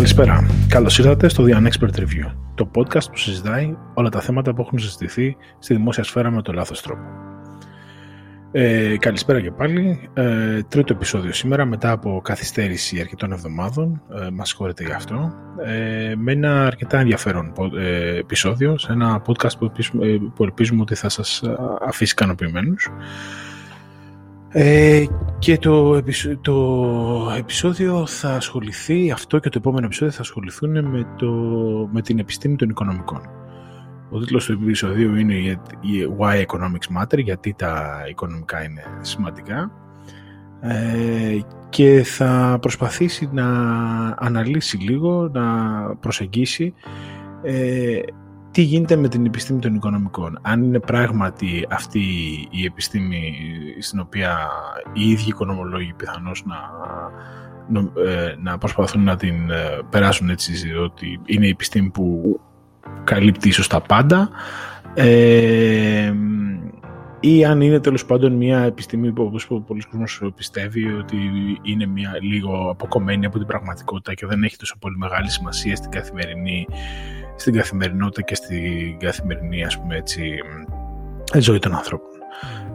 Καλησπέρα. Καλώς ήρθατε στο The Unexpert Review, το podcast που συζητάει όλα τα θέματα που έχουν συζητηθεί στη δημόσια σφαίρα με το λάθος τρόπο. Ε, καλησπέρα και πάλι. Ε, τρίτο επεισόδιο σήμερα μετά από καθυστέρηση αρκετών εβδομάδων. Ε, μας συγχωρείτε γι' αυτό. Ε, με ένα αρκετά ενδιαφέρον ε, επεισόδιο σε ένα podcast που, ε, που ελπίζουμε ότι θα σας αφήσει ικανοποιημένους. Ε, και το, το επεισόδιο θα ασχοληθεί, αυτό και το επόμενο επεισόδιο θα ασχοληθούν με, το, με την επιστήμη των οικονομικών. Ο τίτλος του επεισοδίου είναι Why Economics Matter, γιατί τα οικονομικά είναι σημαντικά ε, και θα προσπαθήσει να αναλύσει λίγο, να προσεγγίσει ε, τι γίνεται με την επιστήμη των οικονομικών. Αν είναι πράγματι αυτή η επιστήμη στην οποία οι ίδιοι οικονομολόγοι πιθανώς να, ε, να προσπαθούν να την ε, περάσουν έτσι ότι είναι η επιστήμη που καλύπτει ίσως τα πάντα ε, ή αν είναι τέλος πάντων μια επιστήμη που όπως πολλοί κόσμος πιστεύει ότι είναι μια λίγο αποκομμένη από την πραγματικότητα και δεν έχει τόσο πολύ μεγάλη σημασία στην καθημερινή στην καθημερινότητα και στην καθημερινή ας πούμε έτσι ζωή των ανθρώπων.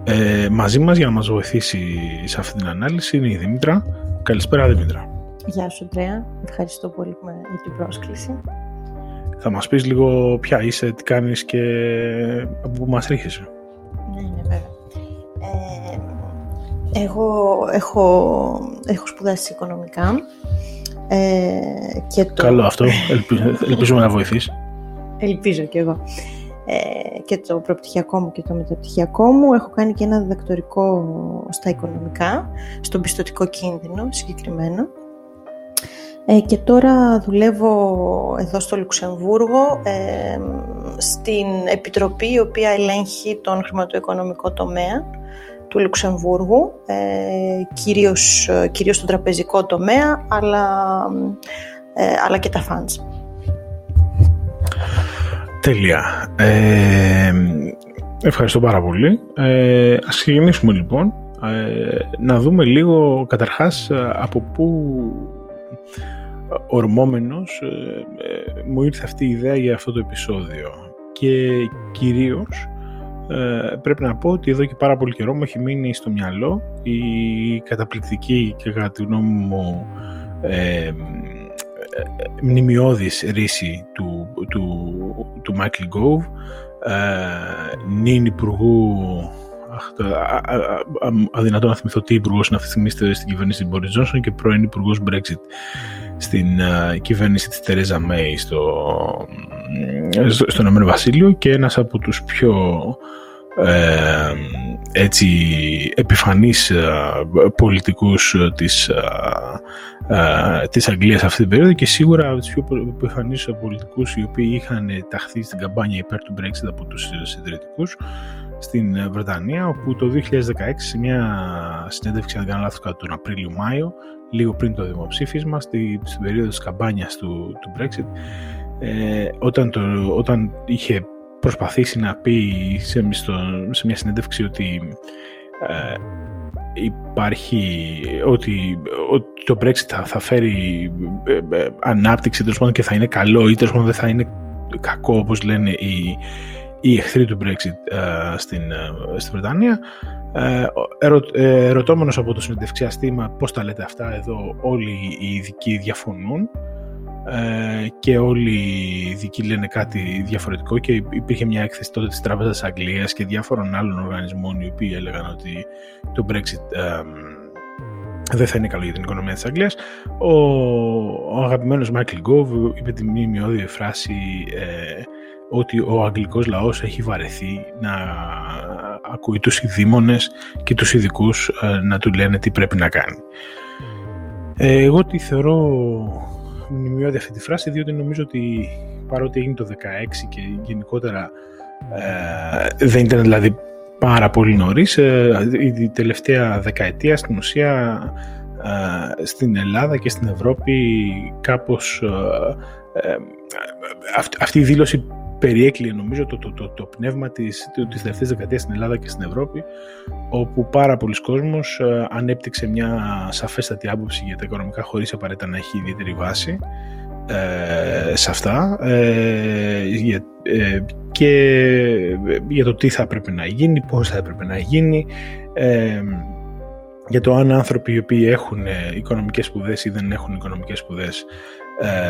Ε, μαζί μας για να μας βοηθήσει σε αυτή την ανάλυση είναι η Δήμητρα. Καλησπέρα Δήμητρα. Γεια σου Τρέα. Ευχαριστώ πολύ για την πρόσκληση. Θα μας πεις λίγο ποια είσαι, τι κάνεις και από πού μας ρίχνεσαι. Ναι, ναι, βέβαια. Ε, εγώ έχω, έχω σπουδάσει οικονομικά ε, και το... Καλό αυτό. ελπίζουμε να βοηθήσει. Ελπίζω κι εγώ. Ε, και το προπτυχιακό μου και το μεταπτυχιακό μου. Έχω κάνει και ένα διδακτορικό στα οικονομικά, στον πιστοτικό κίνδυνο συγκεκριμένα. Ε, και τώρα δουλεύω εδώ στο Λουξεμβούργο ε, στην επιτροπή η οποία ελέγχει τον χρηματοοικονομικό τομέα του Λουξεμβούργου, ε, κυρίως, κυρίως στον τραπεζικό τομέα, αλλά, ε, αλλά και τα funds. Τέλεια. Ε, ευχαριστώ πάρα πολύ. Ε, ας ξεκινήσουμε λοιπόν. Ε, να δούμε λίγο καταρχάς από πού ορμόμενος μου ήρθε αυτή η ιδέα για αυτό το επεισόδιο. Και κυρίως ε, πρέπει να πω ότι εδώ και πάρα πολύ καιρό μου έχει μείνει στο μυαλό η καταπληκτική και κατά τη γνώμη μου ε, μνημειώδης ρίση του, του, του Michael Gove ε, νυν υπουργού αδυνατό να θυμηθώ τι υπουργός είναι αυτή τη στιγμή στην κυβέρνηση του Μπόρις Τζόνσον και πρώην υπουργός Brexit στην uh, κυβέρνηση της Τερέζα Μέη στο, στο, στο Ηνωμένο Βασίλειο και ένας από τους πιο ε, έτσι επιφανείς ε, πολιτικούς της, ε, ε, της Αγγλίας αυτή την περίοδο και σίγουρα από τους πιο επιφανείς πολιτικούς οι οποίοι είχαν ταχθεί στην καμπάνια υπέρ του Brexit από τους συντηρητικούς στην Βρετανία όπου το 2016 σε μια συνέντευξη αν κάνω λάθος κατά τον Απρίλιο-Μάιο λίγο πριν το δημοψήφισμα στη, στην περίοδο της καμπάνιας του, του Brexit ε, όταν, το, όταν είχε προσπαθήσει να πει σε, σε μια συνέντευξη ότι ε, υπάρχει ότι, ότι το Brexit θα, θα φέρει ε, ε, ανάπτυξη τέλος πάντων και θα είναι καλό ή τέλος πάντων δεν θα είναι κακό όπως λένε οι, οι εχθροί του Brexit στην, στην Βρετανία ερω, ερωτώμενος από το συνεντευξιαστήμα στήμα πώς τα λέτε αυτά εδώ όλοι οι ειδικοί διαφωνούν ε, και όλοι οι ειδικοί λένε κάτι διαφορετικό και υπήρχε μια έκθεση τότε της Τράπεζας Αγγλίας και διάφορων άλλων οργανισμών οι οποίοι έλεγαν ότι το Brexit δεν θα είναι καλό για την οικονομία της Αγγλίας. Ο, ο αγαπημένος Μάικλ Γκόβ είπε τη μνημειώδη φράση ε, ότι ο αγγλικός λαός έχει βαρεθεί να ακούει τους ειδήμονες και τους ειδικούς ε, να του λένε τι πρέπει να κάνει. Ε, εγώ τη θεωρώ μνημειώδη αυτή τη φράση διότι νομίζω ότι παρότι έγινε το 16 και γενικότερα ε, δεν ήταν δηλαδή πάρα πολύ νωρίς ε, η τελευταία δεκαετία στην ουσία ε, στην Ελλάδα και στην Ευρώπη κάπως ε, ε, αυτή, αυτή η δήλωση περιέκλειε νομίζω το, το, το, το πνεύμα της, της τελευταίας δεκαετίας στην Ελλάδα και στην Ευρώπη όπου πάρα πολλοί κόσμος ανέπτυξε μια σαφέστατη άποψη για τα οικονομικά χωρίς απαραίτητα να έχει ιδιαίτερη βάση ε, σε αυτά ε, ε, και για το τι θα έπρεπε να γίνει, πώς θα έπρεπε να γίνει για το αν άνθρωποι οι οποίοι έχουν οικονομικές σπουδές ή δεν έχουν οικονομικές σπουδές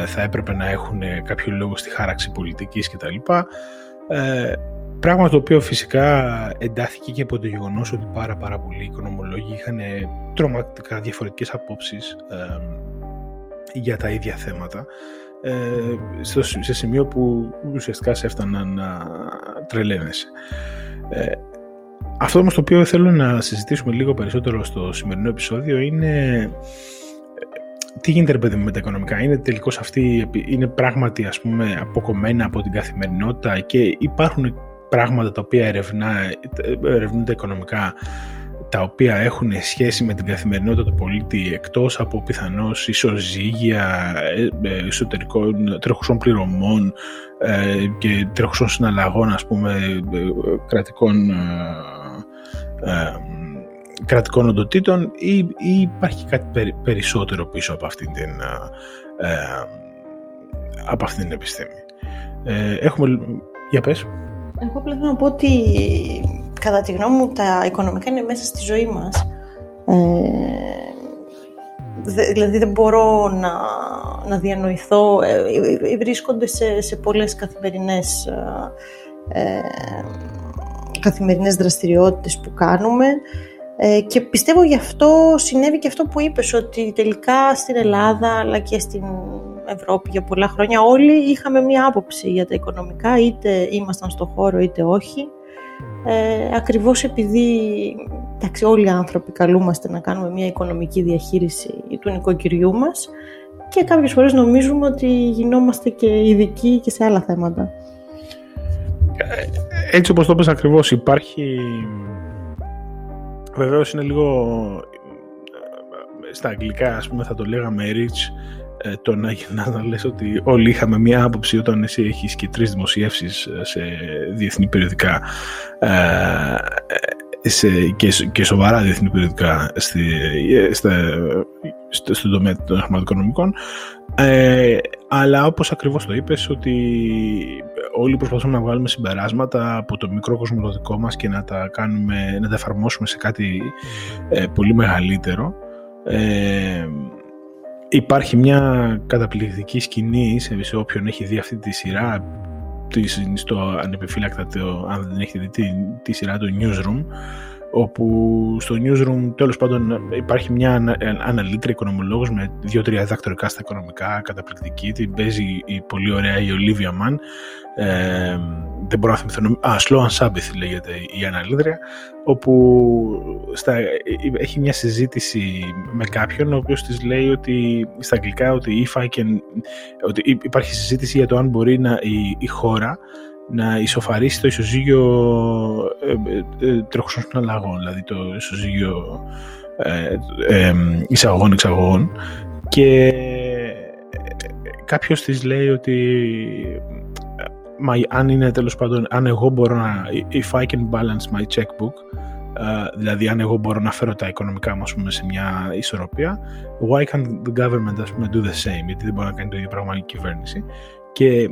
θα έπρεπε να έχουν κάποιο λόγο στη χάραξη πολιτικής κτλ. Πράγμα το οποίο φυσικά εντάθηκε και από το γεγονός ότι πάρα πάρα πολλοί οικονομολόγοι είχαν τρομακτικά διαφορετικές απόψεις για τα ίδια θέματα ε, σε σημείο που ουσιαστικά σε έφταναν να τρελαίνεσαι. Ε, αυτό όμως το οποίο θέλω να συζητήσουμε λίγο περισσότερο στο σημερινό επεισόδιο είναι ε, τι γίνεται ρε παιδί με τα οικονομικά; Είναι τελικώς αυτή, είναι πράγματι ας πούμε αποκομμένα από την καθημερινότητα και υπάρχουν πράγματα τα οποία ερευνά, ερευνούνται οικονομικά τα οποία έχουν σχέση με την καθημερινότητα του πολίτη εκτός από πιθανώς ισοζύγια ε, ε, εσωτερικών τρέχουσων πληρωμών ε, και τρέχουσων συναλλαγών ας πούμε κρατικών κρατικών οντοτήτων ή, ή υπάρχει κάτι περισσότερο πίσω από αυτήν την, από αυτήν την επιστήμη. έχουμε... Για πες. Εγώ απλά να πω ότι κατά τη γνώμη μου τα οικονομικά είναι μέσα στη ζωή μας. Ε, δηλαδή δεν μπορώ να, να διανοηθώ, ε, ε βρίσκονται σε, σε πολλές καθημερινές, ε, ε, καθημερινές δραστηριότητες που κάνουμε ε, και πιστεύω γι' αυτό συνέβη και αυτό που είπες ότι τελικά στην Ελλάδα αλλά και στην Ευρώπη για πολλά χρόνια όλοι είχαμε μία άποψη για τα οικονομικά είτε ήμασταν στο χώρο είτε όχι ε, ακριβώς επειδή εντάξει, όλοι οι άνθρωποι καλούμαστε να κάνουμε μια οικονομική διαχείριση του νοικοκυριού μας και κάποιες φορές νομίζουμε ότι γινόμαστε και ειδικοί και σε άλλα θέματα. Έτσι όπως το πες ακριβώς υπάρχει βεβαίως είναι λίγο στα αγγλικά ας πούμε θα το λέγαμε rich ε, το να, να, να λες ότι όλοι είχαμε μία άποψη όταν εσύ έχεις και τρεις δημοσιεύσεις ε, σε διεθνή περιοδικά ε, σε, και, και σοβαρά διεθνή περιοδικά στη, στα, στο, στον τομέα των χρηματοοικονομικών. Ε, αλλά όπως ακριβώς το είπες ότι όλοι προσπαθούμε να βγάλουμε συμπεράσματα από το μικρό κόσμο το δικό μας και να τα, κάνουμε, να τα εφαρμόσουμε σε κάτι πολύ μεγαλύτερο. Ε, Υπάρχει μια καταπληκτική σκηνή σε όποιον έχει δει αυτή τη σειρά στο ανεπιφύλακτα αν δεν έχετε δει τη, τη σειρά του Newsroom όπου στο newsroom τέλος πάντων υπάρχει μια αναλύτρια οικονομολόγος με δύο-τρία διδακτορικά στα οικονομικά καταπληκτική, την παίζει η πολύ ωραία η Olivia Mann. Ε, δεν μπορώ να θυμηθώ α, Slow and Sabbath λέγεται η αναλύτρια όπου στα, έχει μια συζήτηση με κάποιον ο οποίος της λέει ότι στα αγγλικά ότι, if I can, ότι υπάρχει συζήτηση για το αν μπορεί να, η, η χώρα να ισοφαρίσει το ισοζύγιο ε, ε, ε τρέχουσων συναλλαγών, δηλαδή το ισοζύγιο ε, εισαγωγών-εξαγωγών και κάποιος της λέει ότι μα, αν είναι τέλος πάντων, αν εγώ μπορώ να, if I can balance my checkbook, δηλαδή αν εγώ μπορώ να φέρω τα οικονομικά μου σε μια ισορροπία, why can't the government ας πούμε, do the same, γιατί δεν μπορεί να κάνει το ίδιο πράγμα η κυβέρνηση. Και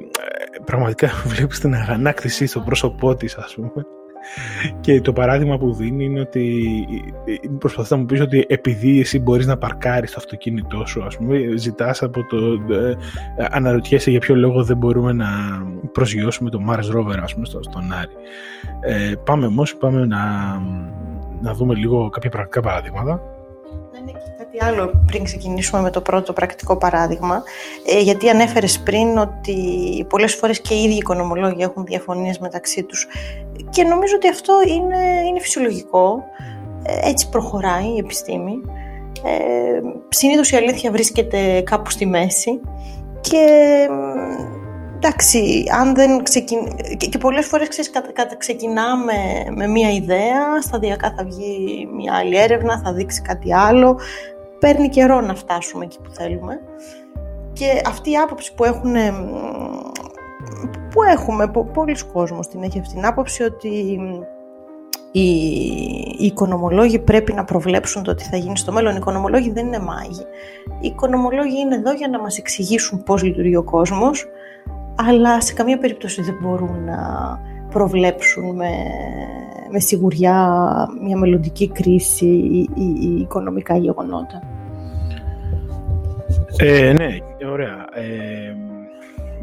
πραγματικά βλέπεις την αγανάκτηση στο πρόσωπό της, ας πούμε. Και το παράδειγμα που δίνει είναι ότι προσπαθείς να μου πεις ότι επειδή εσύ μπορείς να παρκάρεις το αυτοκίνητό σου ας πούμε ζητάς από το ε, αναρωτιέσαι για ποιο λόγο δεν μπορούμε να προσγειώσουμε το Mars Rover ας πούμε στον Άρη. Ε, πάμε όμως πάμε να, να δούμε λίγο κάποια πρακτικά παραδείγματα κάτι άλλο πριν ξεκινήσουμε με το πρώτο πρακτικό παράδειγμα, ε, γιατί ανέφερες πριν ότι πολλές φορές και οι ίδιοι οικονομολόγοι έχουν διαφωνίες μεταξύ τους. Και νομίζω ότι αυτό είναι, είναι φυσιολογικό, ε, έτσι προχωράει η επιστήμη. Ε, συνήθως η αλήθεια βρίσκεται κάπου στη μέση. Και εντάξει, αν δεν ξεκιν... και, και πολλές φορές ξέρεις, ξεκινάμε με μία ιδέα, σταδιακά θα βγει μια άλλη έρευνα, θα δείξει κάτι άλλο, παίρνει καιρό να φτάσουμε εκεί που θέλουμε. Και αυτή η άποψη που έχουν που έχουμε, πολλοί κόσμος την έχει αυτή την άποψη ότι οι, οι οικονομολόγοι πρέπει να προβλέψουν το τι θα γίνει στο μέλλον. Οι οικονομολόγοι δεν είναι μάγοι. Οι οικονομολόγοι είναι εδώ για να μας εξηγήσουν πώς λειτουργεί ο κόσμος, αλλά σε καμία περίπτωση δεν μπορούν να προβλέψουν με, με σιγουριά μια μελλοντική κρίση ή, ή, οικονομικά γεγονότα. Ε, ναι, ωραία. Ε,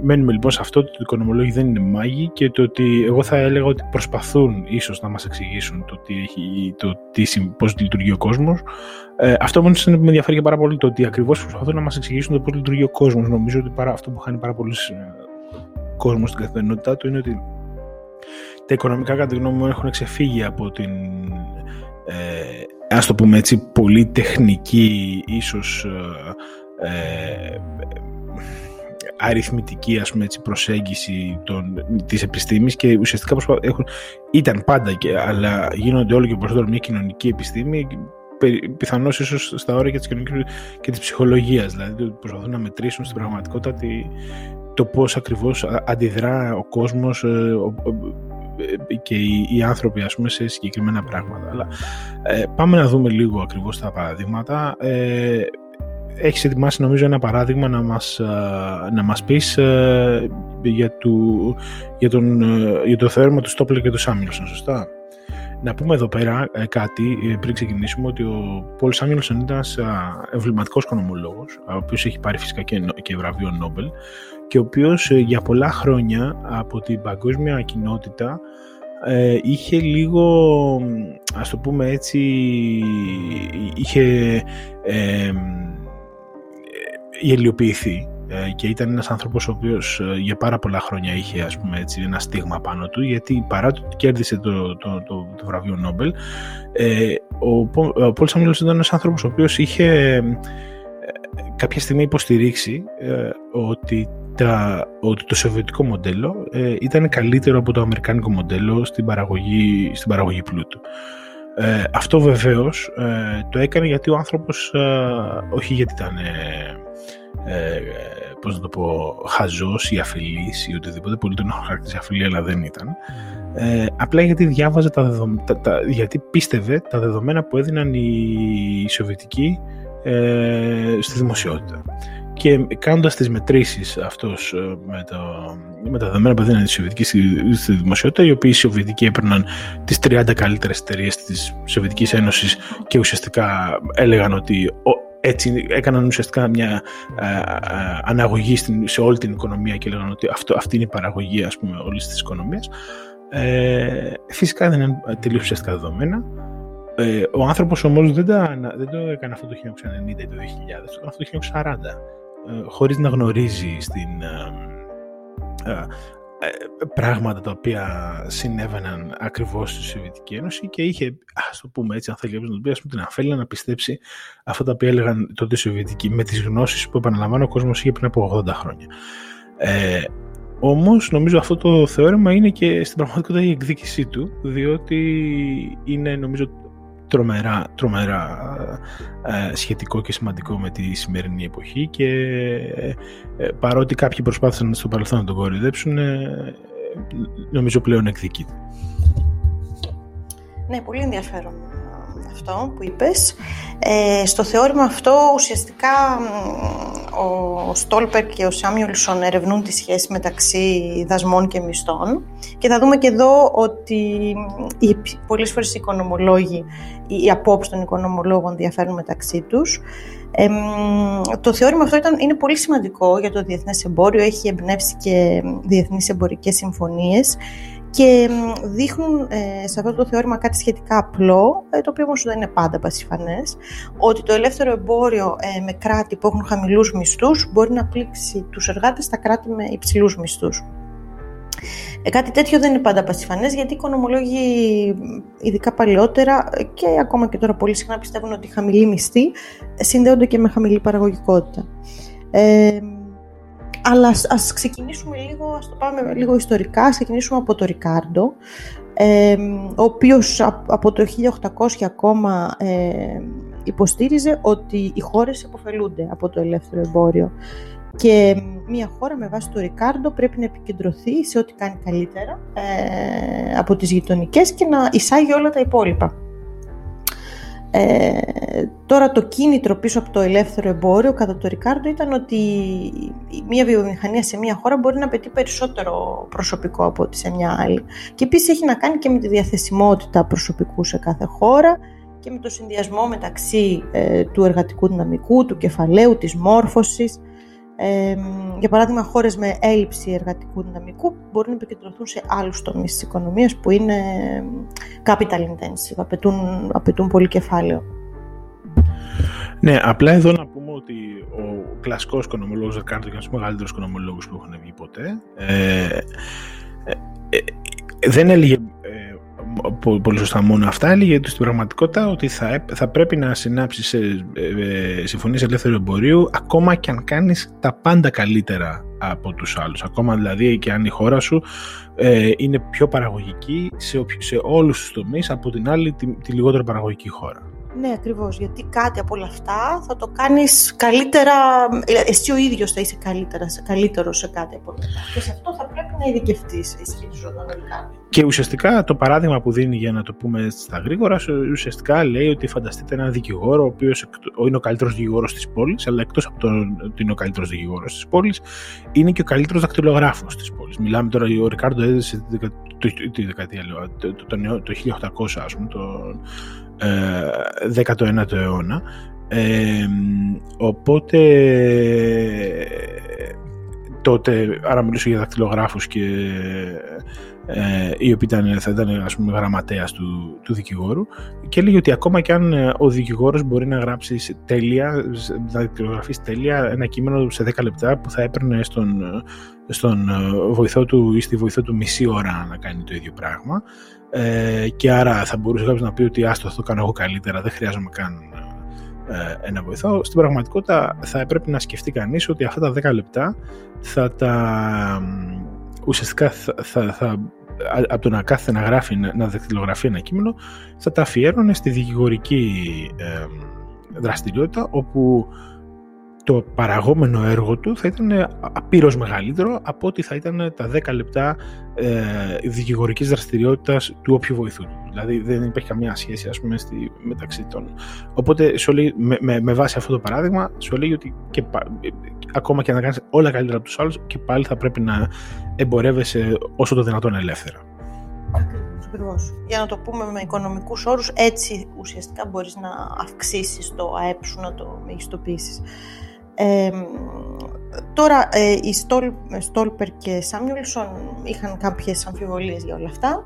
μένουμε λοιπόν σε αυτό ότι οι οικονομολόγοι δεν είναι μάγοι και το ότι εγώ θα έλεγα ότι προσπαθούν ίσως να μας εξηγήσουν το, τι έχει, το τι, πώς λειτουργεί ο κόσμος. Ε, αυτό όμως με ενδιαφέρει και πάρα πολύ το ότι ακριβώς προσπαθούν να μας εξηγήσουν το πώς λειτουργεί ο κόσμος. Νομίζω ότι παρά, αυτό που χάνει πάρα πολύ ε, κόσμος στην καθημερινότητά του είναι ότι τα οικονομικά κατά τη γνώμη μου έχουν ξεφύγει από την ε, ας το πούμε έτσι πολύ τεχνική ίσως ε, ε αριθμητική ας πούμε, έτσι, προσέγγιση των, της επιστήμης και ουσιαστικά έχουν, ήταν πάντα και, αλλά γίνονται όλο και περισσότερο μια κοινωνική επιστήμη πιθανώς ίσως στα όρια και της κοινωνικής και της ψυχολογίας δηλαδή προσπαθούν να μετρήσουν στην πραγματικότητα το πώς ακριβώς αντιδρά ο κόσμος ε, και οι, άνθρωποι ας πούμε, σε συγκεκριμένα πράγματα. Αλλά ε, πάμε να δούμε λίγο ακριβώς τα παραδείγματα. Ε, έχεις ετοιμάσει νομίζω ένα παράδειγμα να μας, ε, να μας πεις για, του, για, τον, για το θέωρημα του Στόπλερ και του Σάμιλσον, σωστά; Να πούμε εδώ πέρα κάτι πριν ξεκινήσουμε ότι ο Πολ Σάμιλσον ήταν ένας εμβληματικός οικονομολόγος ο οποίος έχει πάρει φυσικά και, και βραβείο Νόμπελ και ο οποίος ε, για πολλά χρόνια από την παγκόσμια κοινότητα ε, είχε λίγο, ας το πούμε έτσι, είχε ε, γελιοποιηθεί και ήταν ένας άνθρωπος ο οποίος για πάρα πολλά χρόνια είχε ας πούμε έτσι ένα στίγμα πάνω του γιατί παρά το ότι κέρδισε το, το, το, το βραβείο Νόμπελ ο, ο Πολς ήταν ένας άνθρωπος ο οποίος είχε κάποια στιγμή υποστηρίξει ότι τα, ότι το σοβιετικό μοντέλο ε, ήταν καλύτερο από το αμερικάνικο μοντέλο στην παραγωγή, στην παραγωγή πλούτου. Ε, αυτό βεβαίως ε, το έκανε γιατί ο άνθρωπος, όχι γιατί ήταν πώς να το πω, χαζός ή αφιλής ή οτιδήποτε, πολύ τον έχω χαρακτηρίσει αφιλή αλλά δεν ήταν, απλά γιατί διάβαζε τα, δεδομένα, γιατί πίστευε τα δεδομένα που έδιναν οι Σοβιετικοί στη δημοσιότητα και κάνοντας τις μετρήσεις αυτός ε, με, το, με τα δεδομένα που δίνανε τη Σοβιετική στη, δημοσιότητα, οι οποίοι οι Σοβιετικοί έπαιρναν τις 30 καλύτερες εταιρείες της Σοβιετικής Ένωσης και ουσιαστικά έλεγαν ότι έτσι έκαναν ουσιαστικά μια ε, ε, αναγωγή στην, σε όλη την οικονομία και έλεγαν ότι αυτό, αυτή είναι η παραγωγή ας πούμε όλης της οικονομίας. Ε, φυσικά δεν είναι τελείως ουσιαστικά δεδομένα. Ε, ο άνθρωπος όμως δεν, δεν το έκανε αυτό το 1990 ή το 2000, το έκανε αυτό το 1940 ε, χωρίς να γνωρίζει στην, ε, ε, πράγματα τα οποία συνέβαιναν ακριβώς στη Σοβιετική Ένωση και είχε, ας το πούμε έτσι, αν θέλει να το πει, την αφέλεια να πιστέψει αυτά τα οποία έλεγαν τότε οι Σοβιετικοί με τις γνώσεις που επαναλαμβάνω ο κόσμος είχε πριν από 80 χρόνια. Ε, όμως νομίζω αυτό το θεώρημα είναι και στην πραγματικότητα η εκδίκησή του διότι είναι νομίζω τρομερά, τρομερά ε, σχετικό και σημαντικό με τη σημερινή εποχή και ε, παρότι κάποιοι προσπάθησαν στο παρελθόν να τον κορυδέψουν ε, νομίζω πλέον εκδικείται. Ναι, πολύ ενδιαφέρον αυτό που είπες. Ε, στο θεώρημα αυτό ουσιαστικά ο Στόλπερ και ο Σάμιουλσον ερευνούν τη σχέση μεταξύ δασμών και μισθών και θα δούμε και εδώ ότι οι, πολλές φορές οι οικονομολόγοι, οι απόψεις των οικονομολόγων διαφέρουν μεταξύ τους. Ε, το θεώρημα αυτό ήταν, είναι πολύ σημαντικό για το διεθνές εμπόριο, έχει εμπνεύσει και διεθνείς εμπορικές συμφωνίες και δείχνουν ε, σε αυτό το θεώρημα κάτι σχετικά απλό, ε, το οποίο όμως δεν είναι πάντα πασιφανές, ότι το ελεύθερο εμπόριο ε, με κράτη που έχουν χαμηλούς μισθούς μπορεί να πλήξει τους εργάτες στα κράτη με υψηλούς μισθούς. Ε, κάτι τέτοιο δεν είναι πάντα πασιφανές γιατί οι οικονομολόγοι ειδικά παλαιότερα και ακόμα και τώρα πολύ συχνά πιστεύουν ότι οι χαμηλοί μισθοί συνδέονται και με χαμηλή παραγωγικότητα. Ε, αλλά ας, ξεκινήσουμε λίγο, ας το πάμε λίγο ιστορικά, ας ξεκινήσουμε από το Ρικάρντο, ε, ο οποίος από το 1800 ακόμα ε, υποστήριζε ότι οι χώρες επωφελούνται από το ελεύθερο εμπόριο Και μια χώρα με βάση το Ρικάρντο πρέπει να επικεντρωθεί σε ό,τι κάνει καλύτερα ε, από τις γειτονικές και να εισάγει όλα τα υπόλοιπα. Ε, τώρα το κίνητρο πίσω από το ελεύθερο εμπόριο κατά το Ρικάρντο ήταν ότι μια βιομηχανία σε μια χώρα μπορεί να απαιτεί περισσότερο προσωπικό από ό,τι σε μια άλλη. Και επίσης έχει να κάνει και με τη διαθεσιμότητα προσωπικού σε κάθε χώρα και με το συνδυασμό μεταξύ ε, του εργατικού δυναμικού, του κεφαλαίου, της μόρφωσης για παράδειγμα, χώρες με έλλειψη εργατικού δυναμικού μπορούν να επικεντρωθούν σε άλλους τομείς της οικονομίας που είναι capital intensive, απαιτούν, απαιτούν πολύ κεφάλαιο. Ναι, απλά εδώ να πούμε ότι ο κλασικός οικονομολόγος Ρεκάρντο και ένας μεγαλύτερος οικονομολόγος που έχουν βγει ποτέ ε, ε, ε, δεν έλεγε πολύ σωστά μόνο αυτά, έλεγε ότι στην πραγματικότητα ότι θα, θα πρέπει να συνάψεις σε, ε, συμφωνίες ελεύθερου εμπορίου ακόμα και αν κάνεις τα πάντα καλύτερα από τους άλλους. Ακόμα δηλαδή και αν η χώρα σου ε, είναι πιο παραγωγική σε, σε όλους τους τομείς από την άλλη τη, τη λιγότερο παραγωγική χώρα. Ναι, ακριβώς. Γιατί κάτι από όλα αυτά θα το κάνεις καλύτερα. Εσύ ο ίδιος θα είσαι καλύτερα, καλύτερος σε κάτι από όλα αυτά. Και σε αυτό θα πρέπει να ειδικευτείς, ισχυριζόταν ο Και ουσιαστικά το παράδειγμα που δίνει, για να το πούμε στα γρήγορα, ουσιαστικά λέει ότι φανταστείτε έναν δικηγόρο, ο οποίος είναι ο καλύτερος δικηγόρος της πόλης, αλλά εκτός από το ότι είναι ο καλύτερος δικηγόρος της πόλης, είναι και ο καλύτερος δακτυλογράφος της πόλης. Μιλάμε τώρα, ο Ρικάρντο έδεσε τη δεκαετία, το, το, το, το 1800, ας πούμε, το, 19ο ε, αιώνα. Ε, οπότε τότε, άρα μιλήσω για δακτυλογράφους και ε, οι οποίοι ήταν, θα ήταν ας πούμε γραμματέας του, του δικηγόρου και έλεγε ότι ακόμα και αν ε, ο δικηγόρος μπορεί να γράψει τέλεια, να δακτυλογραφήσει τέλεια ένα κείμενο σε 10 λεπτά που θα έπαιρνε στον, στον βοηθό του ή στη βοηθό του μισή ώρα να κάνει το ίδιο πράγμα ε, και άρα θα μπορούσε κάποιος να πει ότι άστο θα το κάνω εγώ καλύτερα, δεν χρειάζομαι καν ε, ένα βοηθό. Στην πραγματικότητα θα έπρεπε να σκεφτεί κανείς ότι αυτά τα 10 λεπτά θα τα ουσιαστικά θα, θα, θα από το να κάθεται να γράφει, να δακτυλογραφεί ένα κείμενο, θα τα αφιέρωνε στη δικηγορική ε, δραστηριότητα όπου το παραγόμενο έργο του θα ήταν απείρως μεγαλύτερο από ότι θα ήταν τα 10 λεπτά ε, δικηγορικής δραστηριότητας του όποιου βοηθού του. Δηλαδή δεν υπάρχει καμία σχέση ας πούμε στη, μεταξύ των... Οπότε με, με, με, βάση αυτό το παράδειγμα σου λέει ότι και, ακόμα και να κάνεις όλα καλύτερα από τους άλλους και πάλι θα πρέπει να εμπορεύεσαι όσο το δυνατόν ελεύθερα. Ακριβώς. Για να το πούμε με οικονομικούς όρους, έτσι ουσιαστικά μπορείς να αυξήσεις το ΑΕΠ σου, να το μεγιστοποιήσεις τώρα ε, οι Στόλ, Στόλπερ και Σάμιουλσον είχαν κάποιες αμφιβολίες για όλα αυτά.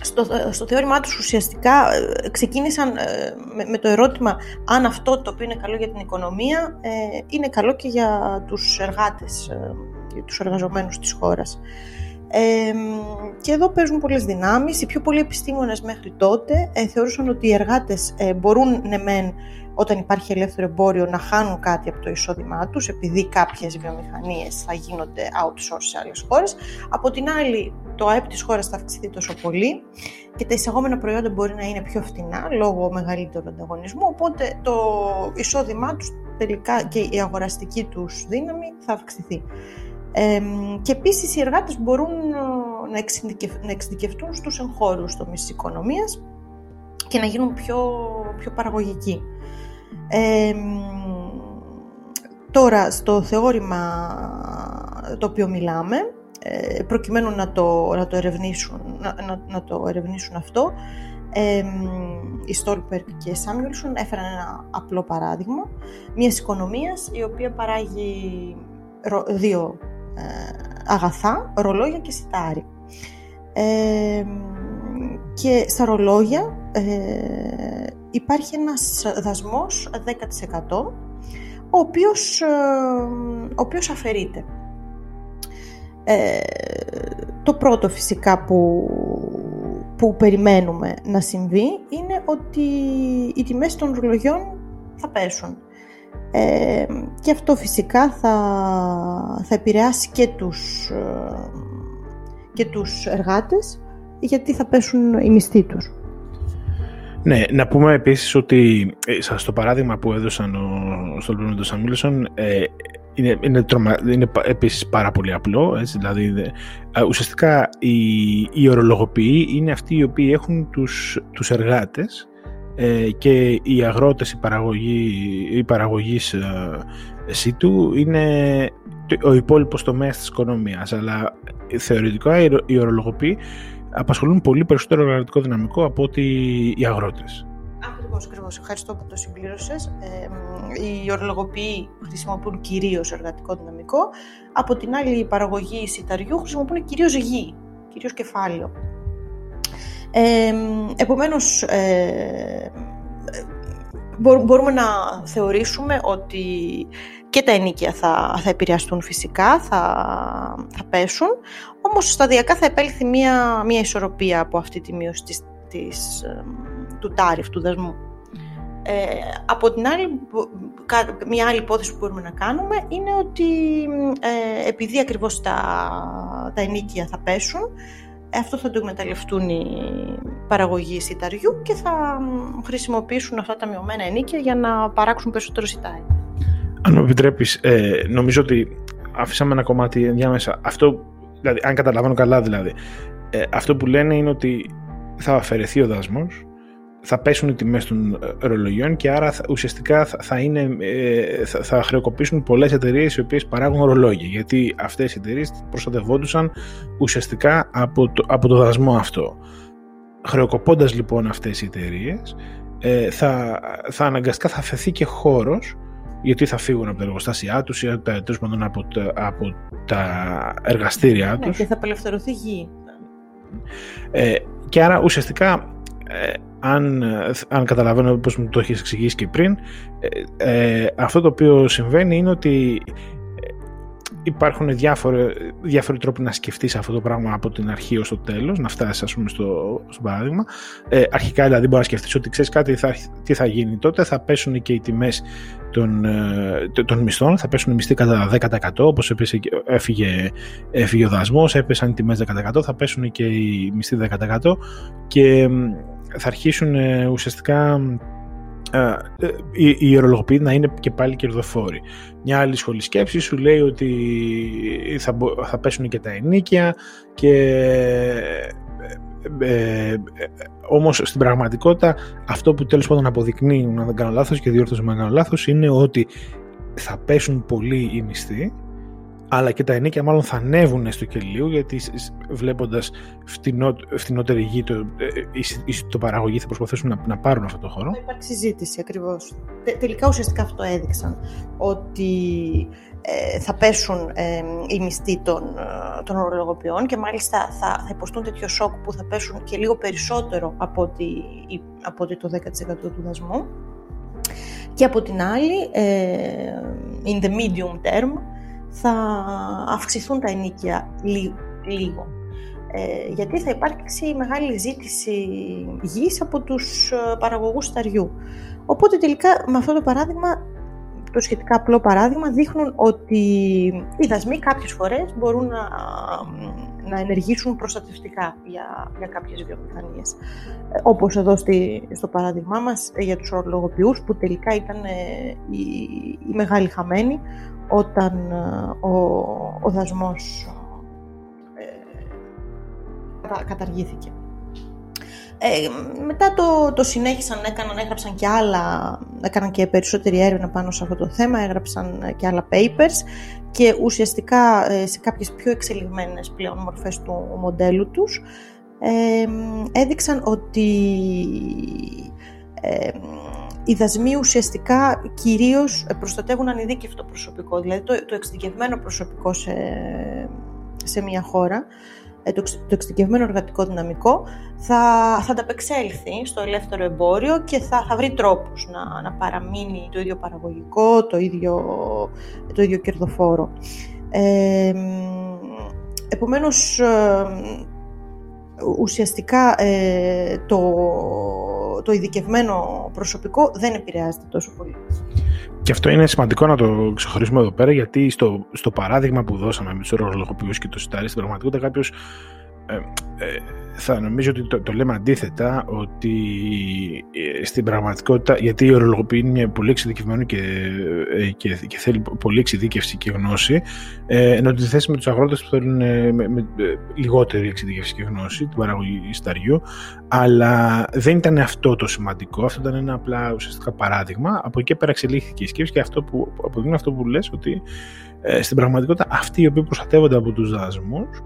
στο, στο θεώρημά τους ουσιαστικά ε, ξεκίνησαν ε, με, το ερώτημα αν αυτό το οποίο είναι καλό για την οικονομία είναι καλό και για τους εργάτες, για τους εργαζομένους της χώρας. και εδώ παίζουν πολλές δυνάμεις. Οι πιο πολλοί επιστήμονες μέχρι τότε θεωρούσαν ότι οι εργάτες μπορούν ναι μεν όταν υπάρχει ελεύθερο εμπόριο να χάνουν κάτι από το εισόδημά τους επειδή κάποιες βιομηχανίες θα γίνονται outsource σε άλλες χώρες. Από την άλλη το ΑΕΠ της χώρας θα αυξηθεί τόσο πολύ και τα εισαγόμενα προϊόντα μπορεί να είναι πιο φτηνά λόγω μεγαλύτερου ανταγωνισμού οπότε το εισόδημά τους τελικά και η αγοραστική τους δύναμη θα αυξηθεί. Ε, και επίσης οι εργάτες μπορούν να εξειδικευτούν στους εγχώριους τομείς της οικονομίας και να γίνουν πιο, πιο παραγωγικοί τώρα, στο θεώρημα το οποίο μιλάμε, ε, προκειμένου να το, να το, ερευνήσουν, να, να, το ερευνήσουν αυτό, ε, οι Στόλπερ και οι Σάμιουλσον έφεραν ένα απλό παράδειγμα μιας οικονομίας η οποία παράγει δύο ε, αγαθά, ρολόγια και σιτάρι. και στα ρολόγια υπάρχει ένας δασμός 10% ο οποίος, ε, ο οποίος αφαιρείται. Ε, το πρώτο φυσικά που, που περιμένουμε να συμβεί είναι ότι οι τιμές των ρολογιών θα πέσουν. Ε, και αυτό φυσικά θα, θα επηρεάσει και τους, ε, και τους εργάτες γιατί θα πέσουν οι μισθοί τους. Ναι, να πούμε επίσης ότι ε, στο παράδειγμα που έδωσαν ο Στολπίνο Σαμίλσον ε, είναι, είναι, τρομα, είναι επίσης πάρα πολύ απλό. Έτσι, δηλαδή, ουσιαστικά οι, οι ορολογοποιοί είναι αυτοί οι οποίοι έχουν τους, τους εργάτες ε, και οι αγρότες, η παραγωγή, η παραγωγής ε, του είναι ο υπόλοιπος τομέας της οικονομίας. Αλλά θεωρητικά οι ορολογοποιοί απασχολούν πολύ περισσότερο εργατικό δυναμικό από ότι οι αγρότες. Ακριβώς, ακριβώς. Ευχαριστώ που το συμπλήρωσες. Ε, οι ορολογοποιοί χρησιμοποιούν κυρίως εργατικό δυναμικό. Από την άλλη, η παραγωγή σιταριού χρησιμοποιούν κυρίως γη, κυρίως κεφάλαιο. Ε, επομένως, ε, μπορούμε να θεωρήσουμε ότι και τα ενίκια θα, θα επηρεαστούν φυσικά, θα, θα πέσουν, όμως σταδιακά θα επέλθει μία, μία ισορροπία από αυτή τη μείωση της, της, του τάριφ, του δασμού. Ε, από την άλλη, μια άλλη υπόθεση που μπορούμε να κάνουμε είναι ότι ε, επειδή ακριβώς τα, τα ενίκια θα πέσουν, αυτό θα το εκμεταλλευτούν οι παραγωγοί σιταριού και θα χρησιμοποιήσουν αυτά τα μειωμένα ενίκια για να παράξουν περισσότερο σιτάρι. Αν μου επιτρέπεις, ε, νομίζω ότι αφήσαμε ένα κομμάτι ενδιάμεσα. Αυτό, δηλαδή, αν καταλαβαίνω καλά δηλαδή, ε, αυτό που λένε είναι ότι θα αφαιρεθεί ο δασμός θα πέσουν οι τιμές των ε, ρολογιών και άρα ουσιαστικά θα, είναι, ε, θα, θα χρεοκοπήσουν πολλές εταιρείες οι οποίες παράγουν ρολόγια γιατί αυτές οι εταιρείες προστατευόντουσαν ουσιαστικά από το, από το δασμό αυτό. Χρεοκοπώντας λοιπόν αυτές οι εταιρείες, ε, θα, θα αναγκαστικά θα φεθεί και χώρος γιατί θα φύγουν από τα εργοστάσια τους ή από τα, από τα, εργαστήριά ναι, τους. και θα απελευθερωθεί γη. Ε, και άρα ουσιαστικά ε, αν, αν καταλαβαίνω πώς μου το έχεις εξηγήσει και πριν, ε, ε, αυτό το οποίο συμβαίνει είναι ότι υπάρχουν διάφοροι, διάφοροι τρόποι να σκεφτείς αυτό το πράγμα από την αρχή ως το τέλος, να φτάσεις ας πούμε στο, στο παράδειγμα. Ε, αρχικά δηλαδή μπορείς να σκεφτείς ότι ξέρεις κάτι θα, τι θα γίνει τότε, θα πέσουν και οι τιμές των, των μισθών, θα πέσουν οι μισθοί κατά 10% όπως έπεσε, έφυγε, έφυγε ο δασμός, έπεσαν οι τιμές 10%, θα πέσουν και οι μισθοί 10% και θα αρχίσουν ε, ουσιαστικά ε, οι ιερολογοποιοί να είναι και πάλι κερδοφόροι. Μια άλλη σχολή σκέψη σου λέει ότι θα, θα πέσουν και τα ενίκια και ε, ε, όμως στην πραγματικότητα αυτό που τέλος πάντων αποδεικνύουν να δεν κάνω λάθος και διόρθωση να κάνω λάθος είναι ότι θα πέσουν πολύ οι μισθοί αλλά και τα ενίκια μάλλον θα ανέβουν στο κελίου γιατί βλέποντας φτηνό, φτηνότερη γη το, ε, το παραγωγή θα προσπαθήσουν να, να πάρουν αυτό το χώρο. Θα υπάρξει συζήτηση ακριβώς. τελικά ουσιαστικά αυτό έδειξαν ότι ε, θα πέσουν ε, οι μισθοί των, ε, των ορολογοποιών και μάλιστα θα, θα υποστούν τέτοιο σοκ που θα πέσουν και λίγο περισσότερο από ότι, από ότι το 10% του δασμού. Και από την άλλη, in the medium term, θα αυξηθούν τα ενίκια λίγο. Ε, γιατί θα υπάρξει μεγάλη ζήτηση γης από τους ε, παραγωγούς σταριού. Οπότε τελικά με αυτό το παράδειγμα, το σχετικά απλό παράδειγμα, δείχνουν ότι οι δασμοί κάποιες φορές μπορούν να, να ενεργήσουν προστατευτικά για, για κάποιες βιομηχανίες. Ε, όπως εδώ στη, στο παράδειγμά μας για τους ορολογοποιούς που τελικά ήταν οι, οι μεγάλοι χαμένοι όταν ε, ο, ο δασμός ε, καταργήθηκε. Ε, μετά το, το συνέχισαν, έκαναν, έγραψαν και άλλα, έκαναν και περισσότερη έρευνα πάνω σε αυτό το θέμα, έγραψαν και άλλα papers και ουσιαστικά ε, σε κάποιες πιο εξελιγμένες πλέον μορφές του μοντέλου τους ε, έδειξαν ότι οι δασμοί ουσιαστικά κυρίως προστατεύουν ανειδίκευτο προσωπικό, δηλαδή το, το εξειδικευμένο προσωπικό σε, σε μια χώρα, ε, το, το εξειδικευμένο εργατικό δυναμικό θα, θα ανταπεξέλθει στο ελεύθερο εμπόριο και θα, θα βρει τρόπους να, να παραμείνει το ίδιο παραγωγικό, το ίδιο, το ίδιο κερδοφόρο. Ε, επομένως, ε, ουσιαστικά ε, το, το ειδικευμένο προσωπικό δεν επηρεάζεται τόσο πολύ. Και αυτό είναι σημαντικό να το ξεχωρίσουμε εδώ πέρα, γιατί στο, στο παράδειγμα που δώσαμε με τους ορολογοποιού και το σιτάρι, στην πραγματικότητα κάποιος θα νομίζω ότι το, το λέμε αντίθετα ότι ε, στην πραγματικότητα γιατί η ορολογοποιεί είναι μια πολύ εξειδικευμένη και, ε, και, και, θέλει πολύ εξειδίκευση και γνώση ε, ενώ τη θέση με τους αγρότες που θέλουν ε, με, με, λιγότερη εξειδίκευση και γνώση την παραγωγή σταριού αλλά δεν ήταν αυτό το σημαντικό. Αυτό ήταν ένα απλά ουσιαστικά παράδειγμα. Από εκεί πέρα εξελίχθηκε η σκέψη και αυτό που αποδεικνύει αυτό που λες ότι ε, στην πραγματικότητα αυτοί οι οποίοι προστατεύονται από τους δάσμους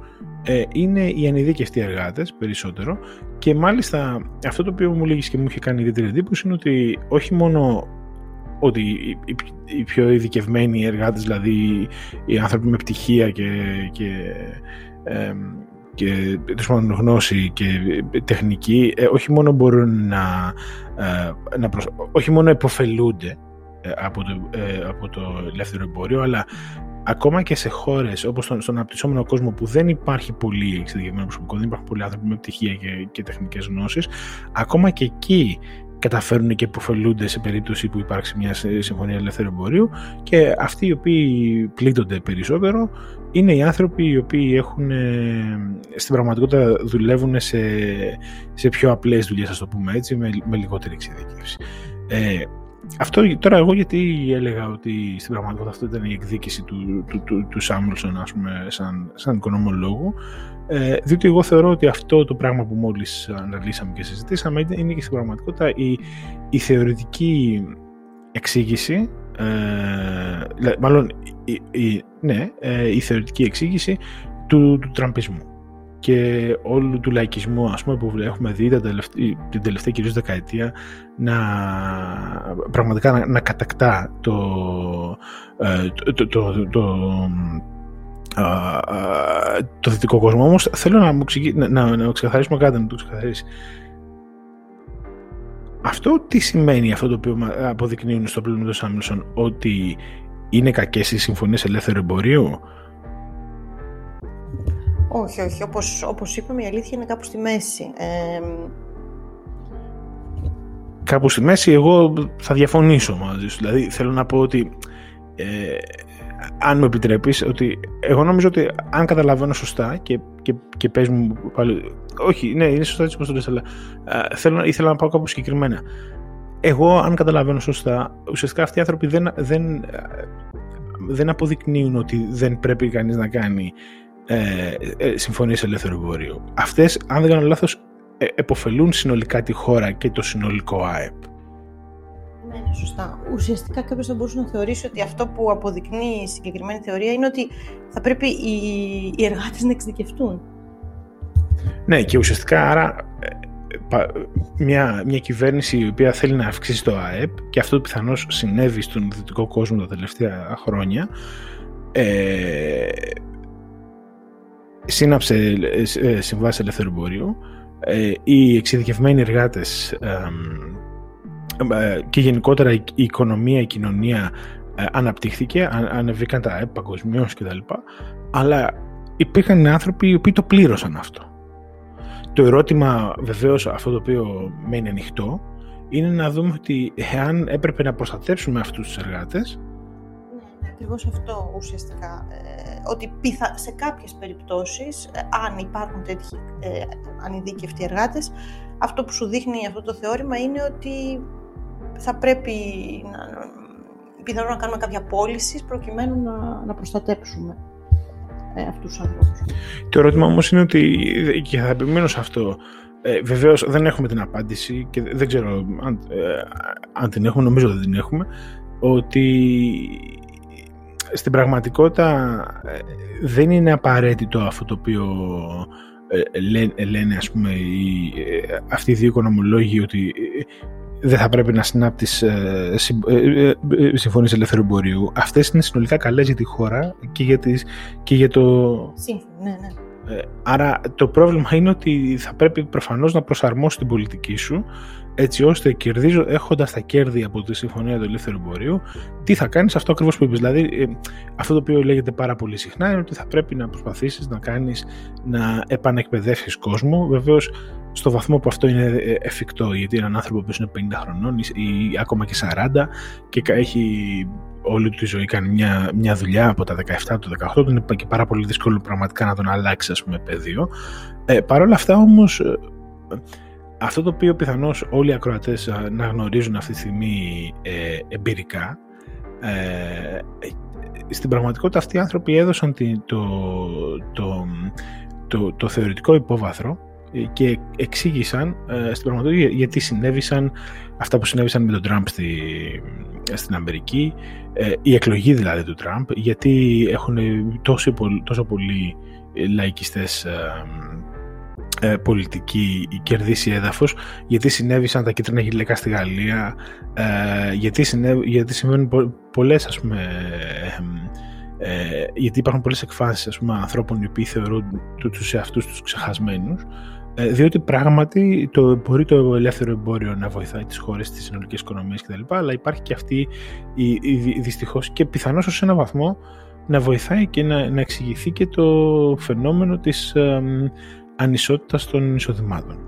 ε, είναι οι ανειδίκευτοι εργάτες περισσότερο και μάλιστα αυτό το οποίο μου λέγεις και μου είχε κάνει ιδιαίτερη εντύπωση είναι ότι όχι μόνο ότι οι, πιο ειδικευμένοι εργάτες, δηλαδή οι άνθρωποι με πτυχία και, και, ε, και γνώση και τεχνική, ε, όχι μόνο μπορούν να, ε, να όχι μόνο υποφελούνται ε, από το, από το ελεύθερο εμπόριο, αλλά ακόμα και σε χώρες όπως στον, στον αναπτυσσόμενο κόσμο που δεν υπάρχει πολύ εξειδικευμένο προσωπικό, δεν υπάρχουν πολλοί άνθρωποι με πτυχία και, και τεχνικές γνώσεις, ακόμα και εκεί καταφέρουν και υποφελούνται σε περίπτωση που υπάρξει μια συμφωνία ελεύθερου εμπορίου και αυτοί οι οποίοι πλήττονται περισσότερο είναι οι άνθρωποι οι οποίοι έχουν στην πραγματικότητα δουλεύουν σε, σε πιο απλές δουλειές, ας το πούμε έτσι, με, με λιγότερη εξειδικεύση. Ε, αυτό τώρα εγώ γιατί έλεγα ότι στην πραγματικότητα αυτό ήταν η εκδίκηση του, του, του, του Σάμουλσον ας πούμε σαν, σαν οικονομολόγο. Ε, διότι εγώ θεωρώ ότι αυτό το πράγμα που μόλις αναλύσαμε και συζητήσαμε είναι και στην πραγματικότητα η, η θεωρητική εξήγηση ε, μάλλον η, η, ναι, ε, η θεωρητική εξήγηση του, του τραμπισμού και όλου του λαϊκισμού ας πούμε, που έχουμε δει την τελευταία, την τελευταία κυρίως δεκαετία να πραγματικά να, να κατακτά το, ε, το, το, το, το, δυτικό κόσμο. Όμως θέλω να μου να, να, να ξεκαθαρίσουμε κάτι, να το ξεκαθαρίσει. Αυτό τι σημαίνει αυτό το οποίο αποδεικνύουν στο πλήρω του Σάμιλσον ότι είναι κακές οι συμφωνίες ελεύθερου εμπορίου; Όχι, όχι. Όπως, όπως είπαμε, η αλήθεια είναι κάπου στη μέση. Ε, κάπου στη μέση εγώ θα διαφωνήσω μαζί σου. Δηλαδή θέλω να πω ότι ε, αν μου επιτρέπεις ότι εγώ νομίζω ότι αν καταλαβαίνω σωστά και, και, και πες μου πάλι όχι, ναι, είναι σωστά έτσι όπως το λες αλλά θέλω, ήθελα να πάω κάπου συγκεκριμένα εγώ αν καταλαβαίνω σωστά ουσιαστικά αυτοί οι άνθρωποι δεν, δεν, δεν αποδεικνύουν ότι δεν πρέπει κανείς να κάνει ε, ε, συμφωνίες ελεύθερου εμπορίου. Αυτές, αν δεν κάνω λάθος, ε, εποφελούν συνολικά τη χώρα και το συνολικό ΑΕΠ. Ναι, ναι, σωστά. Ουσιαστικά κάποιος θα μπορούσε να θεωρήσει ότι αυτό που αποδεικνύει η συγκεκριμένη θεωρία είναι ότι θα πρέπει οι, οι εργάτες να εξειδικευτούν. Ναι, και ουσιαστικά άρα ε, μια, μια κυβέρνηση η οποία θέλει να αυξήσει το ΑΕΠ και αυτό πιθανώς συνέβη στον δυτικό κόσμο τα τελευταία χρόνια ε, σύναψε ε, ε, συμβάσεις ελεύθερου εμπορίου, ε, οι εξειδικευμένοι εργάτες και γενικότερα η οικονομία, η κοινωνία αναπτύχθηκε, ανεβήκαν τα ΑΕΠ παγκοσμίως κτλ. Αλλά υπήρχαν άνθρωποι οι οποίοι το πλήρωσαν αυτό. Το ερώτημα βεβαίως αυτό το οποίο μένει ανοιχτό είναι να δούμε ότι εάν έπρεπε να προστατεύσουμε αυτούς τους εργάτες ναι, ακριβώς αυτό ουσιαστικά ότι πιθα... σε κάποιες περιπτώσεις, ε, αν υπάρχουν τέτοιοι ε, ανειδίκευτοι εργάτες, αυτό που σου δείχνει αυτό το θεώρημα είναι ότι θα πρέπει να, πιθανόν να κάνουμε κάποια πώληση προκειμένου να, να προστατέψουμε ε, αυτούς τους ανθρώπους. Το ερώτημα όμως είναι ότι, και θα επιμείνω σε αυτό, ε, βεβαίως δεν έχουμε την απάντηση και δεν ξέρω αν, ε, αν την έχουμε, νομίζω ότι δεν την έχουμε, ότι στην πραγματικότητα ε, δεν είναι απαραίτητο αυτό το οποίο ε, λένε, ας πούμε οι, ε, αυτοί οι δύο οικονομολόγοι ότι δεν θα πρέπει να συνάπτεις συμφωνίες ελεύθερου εμπορίου. Αυτές είναι συνολικά καλές για τη χώρα και για, τις, και για το... Σύμφωνο, ναι, ναι. Άρα το πρόβλημα είναι ότι θα πρέπει προφανώς να προσαρμόσεις την πολιτική σου έτσι ώστε κερδίζω, έχοντας τα κέρδη από τη Συμφωνία του Ελεύθερου Εμπορίου, τι θα κάνεις αυτό ακριβώς που είπες. Δηλαδή, ε, αυτό το οποίο λέγεται πάρα πολύ συχνά είναι ότι θα πρέπει να προσπαθήσεις να κάνεις να επανεκπαιδεύσεις κόσμο. Βεβαίως, στο βαθμό που αυτό είναι ε, εφικτό, γιατί έναν άνθρωπο που είναι 50 χρονών ή, ακόμα και 40 και έχει όλη τη ζωή κάνει μια, μια δουλειά από τα 17 του 18, είναι και πάρα πολύ δύσκολο πραγματικά να τον αλλάξει ας πούμε πεδίο. Ε, Παρ' όλα αυτά όμως, ε, αυτό το οποίο πιθανώς όλοι οι ακροατές ε, να γνωρίζουν αυτή τη στιγμή ε, εμπειρικά, ε, στην πραγματικότητα αυτοί οι άνθρωποι έδωσαν το, το, το, το θεωρητικό υπόβαθρο και εξήγησαν ε, στην πραγματικότητα γιατί συνέβησαν αυτά που συνέβησαν με τον Τραμπ στη, στην Αμερική, ε, η εκλογή δηλαδή του Τραμπ, γιατί έχουν τόσο, τόσο πολλοί λαϊκιστές ε, ε, πολιτικοί κερδίσει έδαφος, γιατί συνέβησαν τα κίτρινα γυλαίκα στη Γαλλία, ε, γιατί, συνέβη, γιατί συμβαίνουν πο, πολλές ας πούμε, ε, γιατί υπάρχουν πολλές εκφάσεις ας πούμε, ανθρώπων οι οποίοι θεωρούν τους εαυτούς τους ξεχασμένους ε, διότι πράγματι το, μπορεί το ελεύθερο εμπόριο να βοηθάει τις χώρες της συνολικής οικονομίας κτλ. Αλλά υπάρχει και αυτή η, η, δυστυχώς και πιθανώς ως ένα βαθμό να βοηθάει και να, να εξηγηθεί και το φαινόμενο της ε, ανισότητας των εισοδημάτων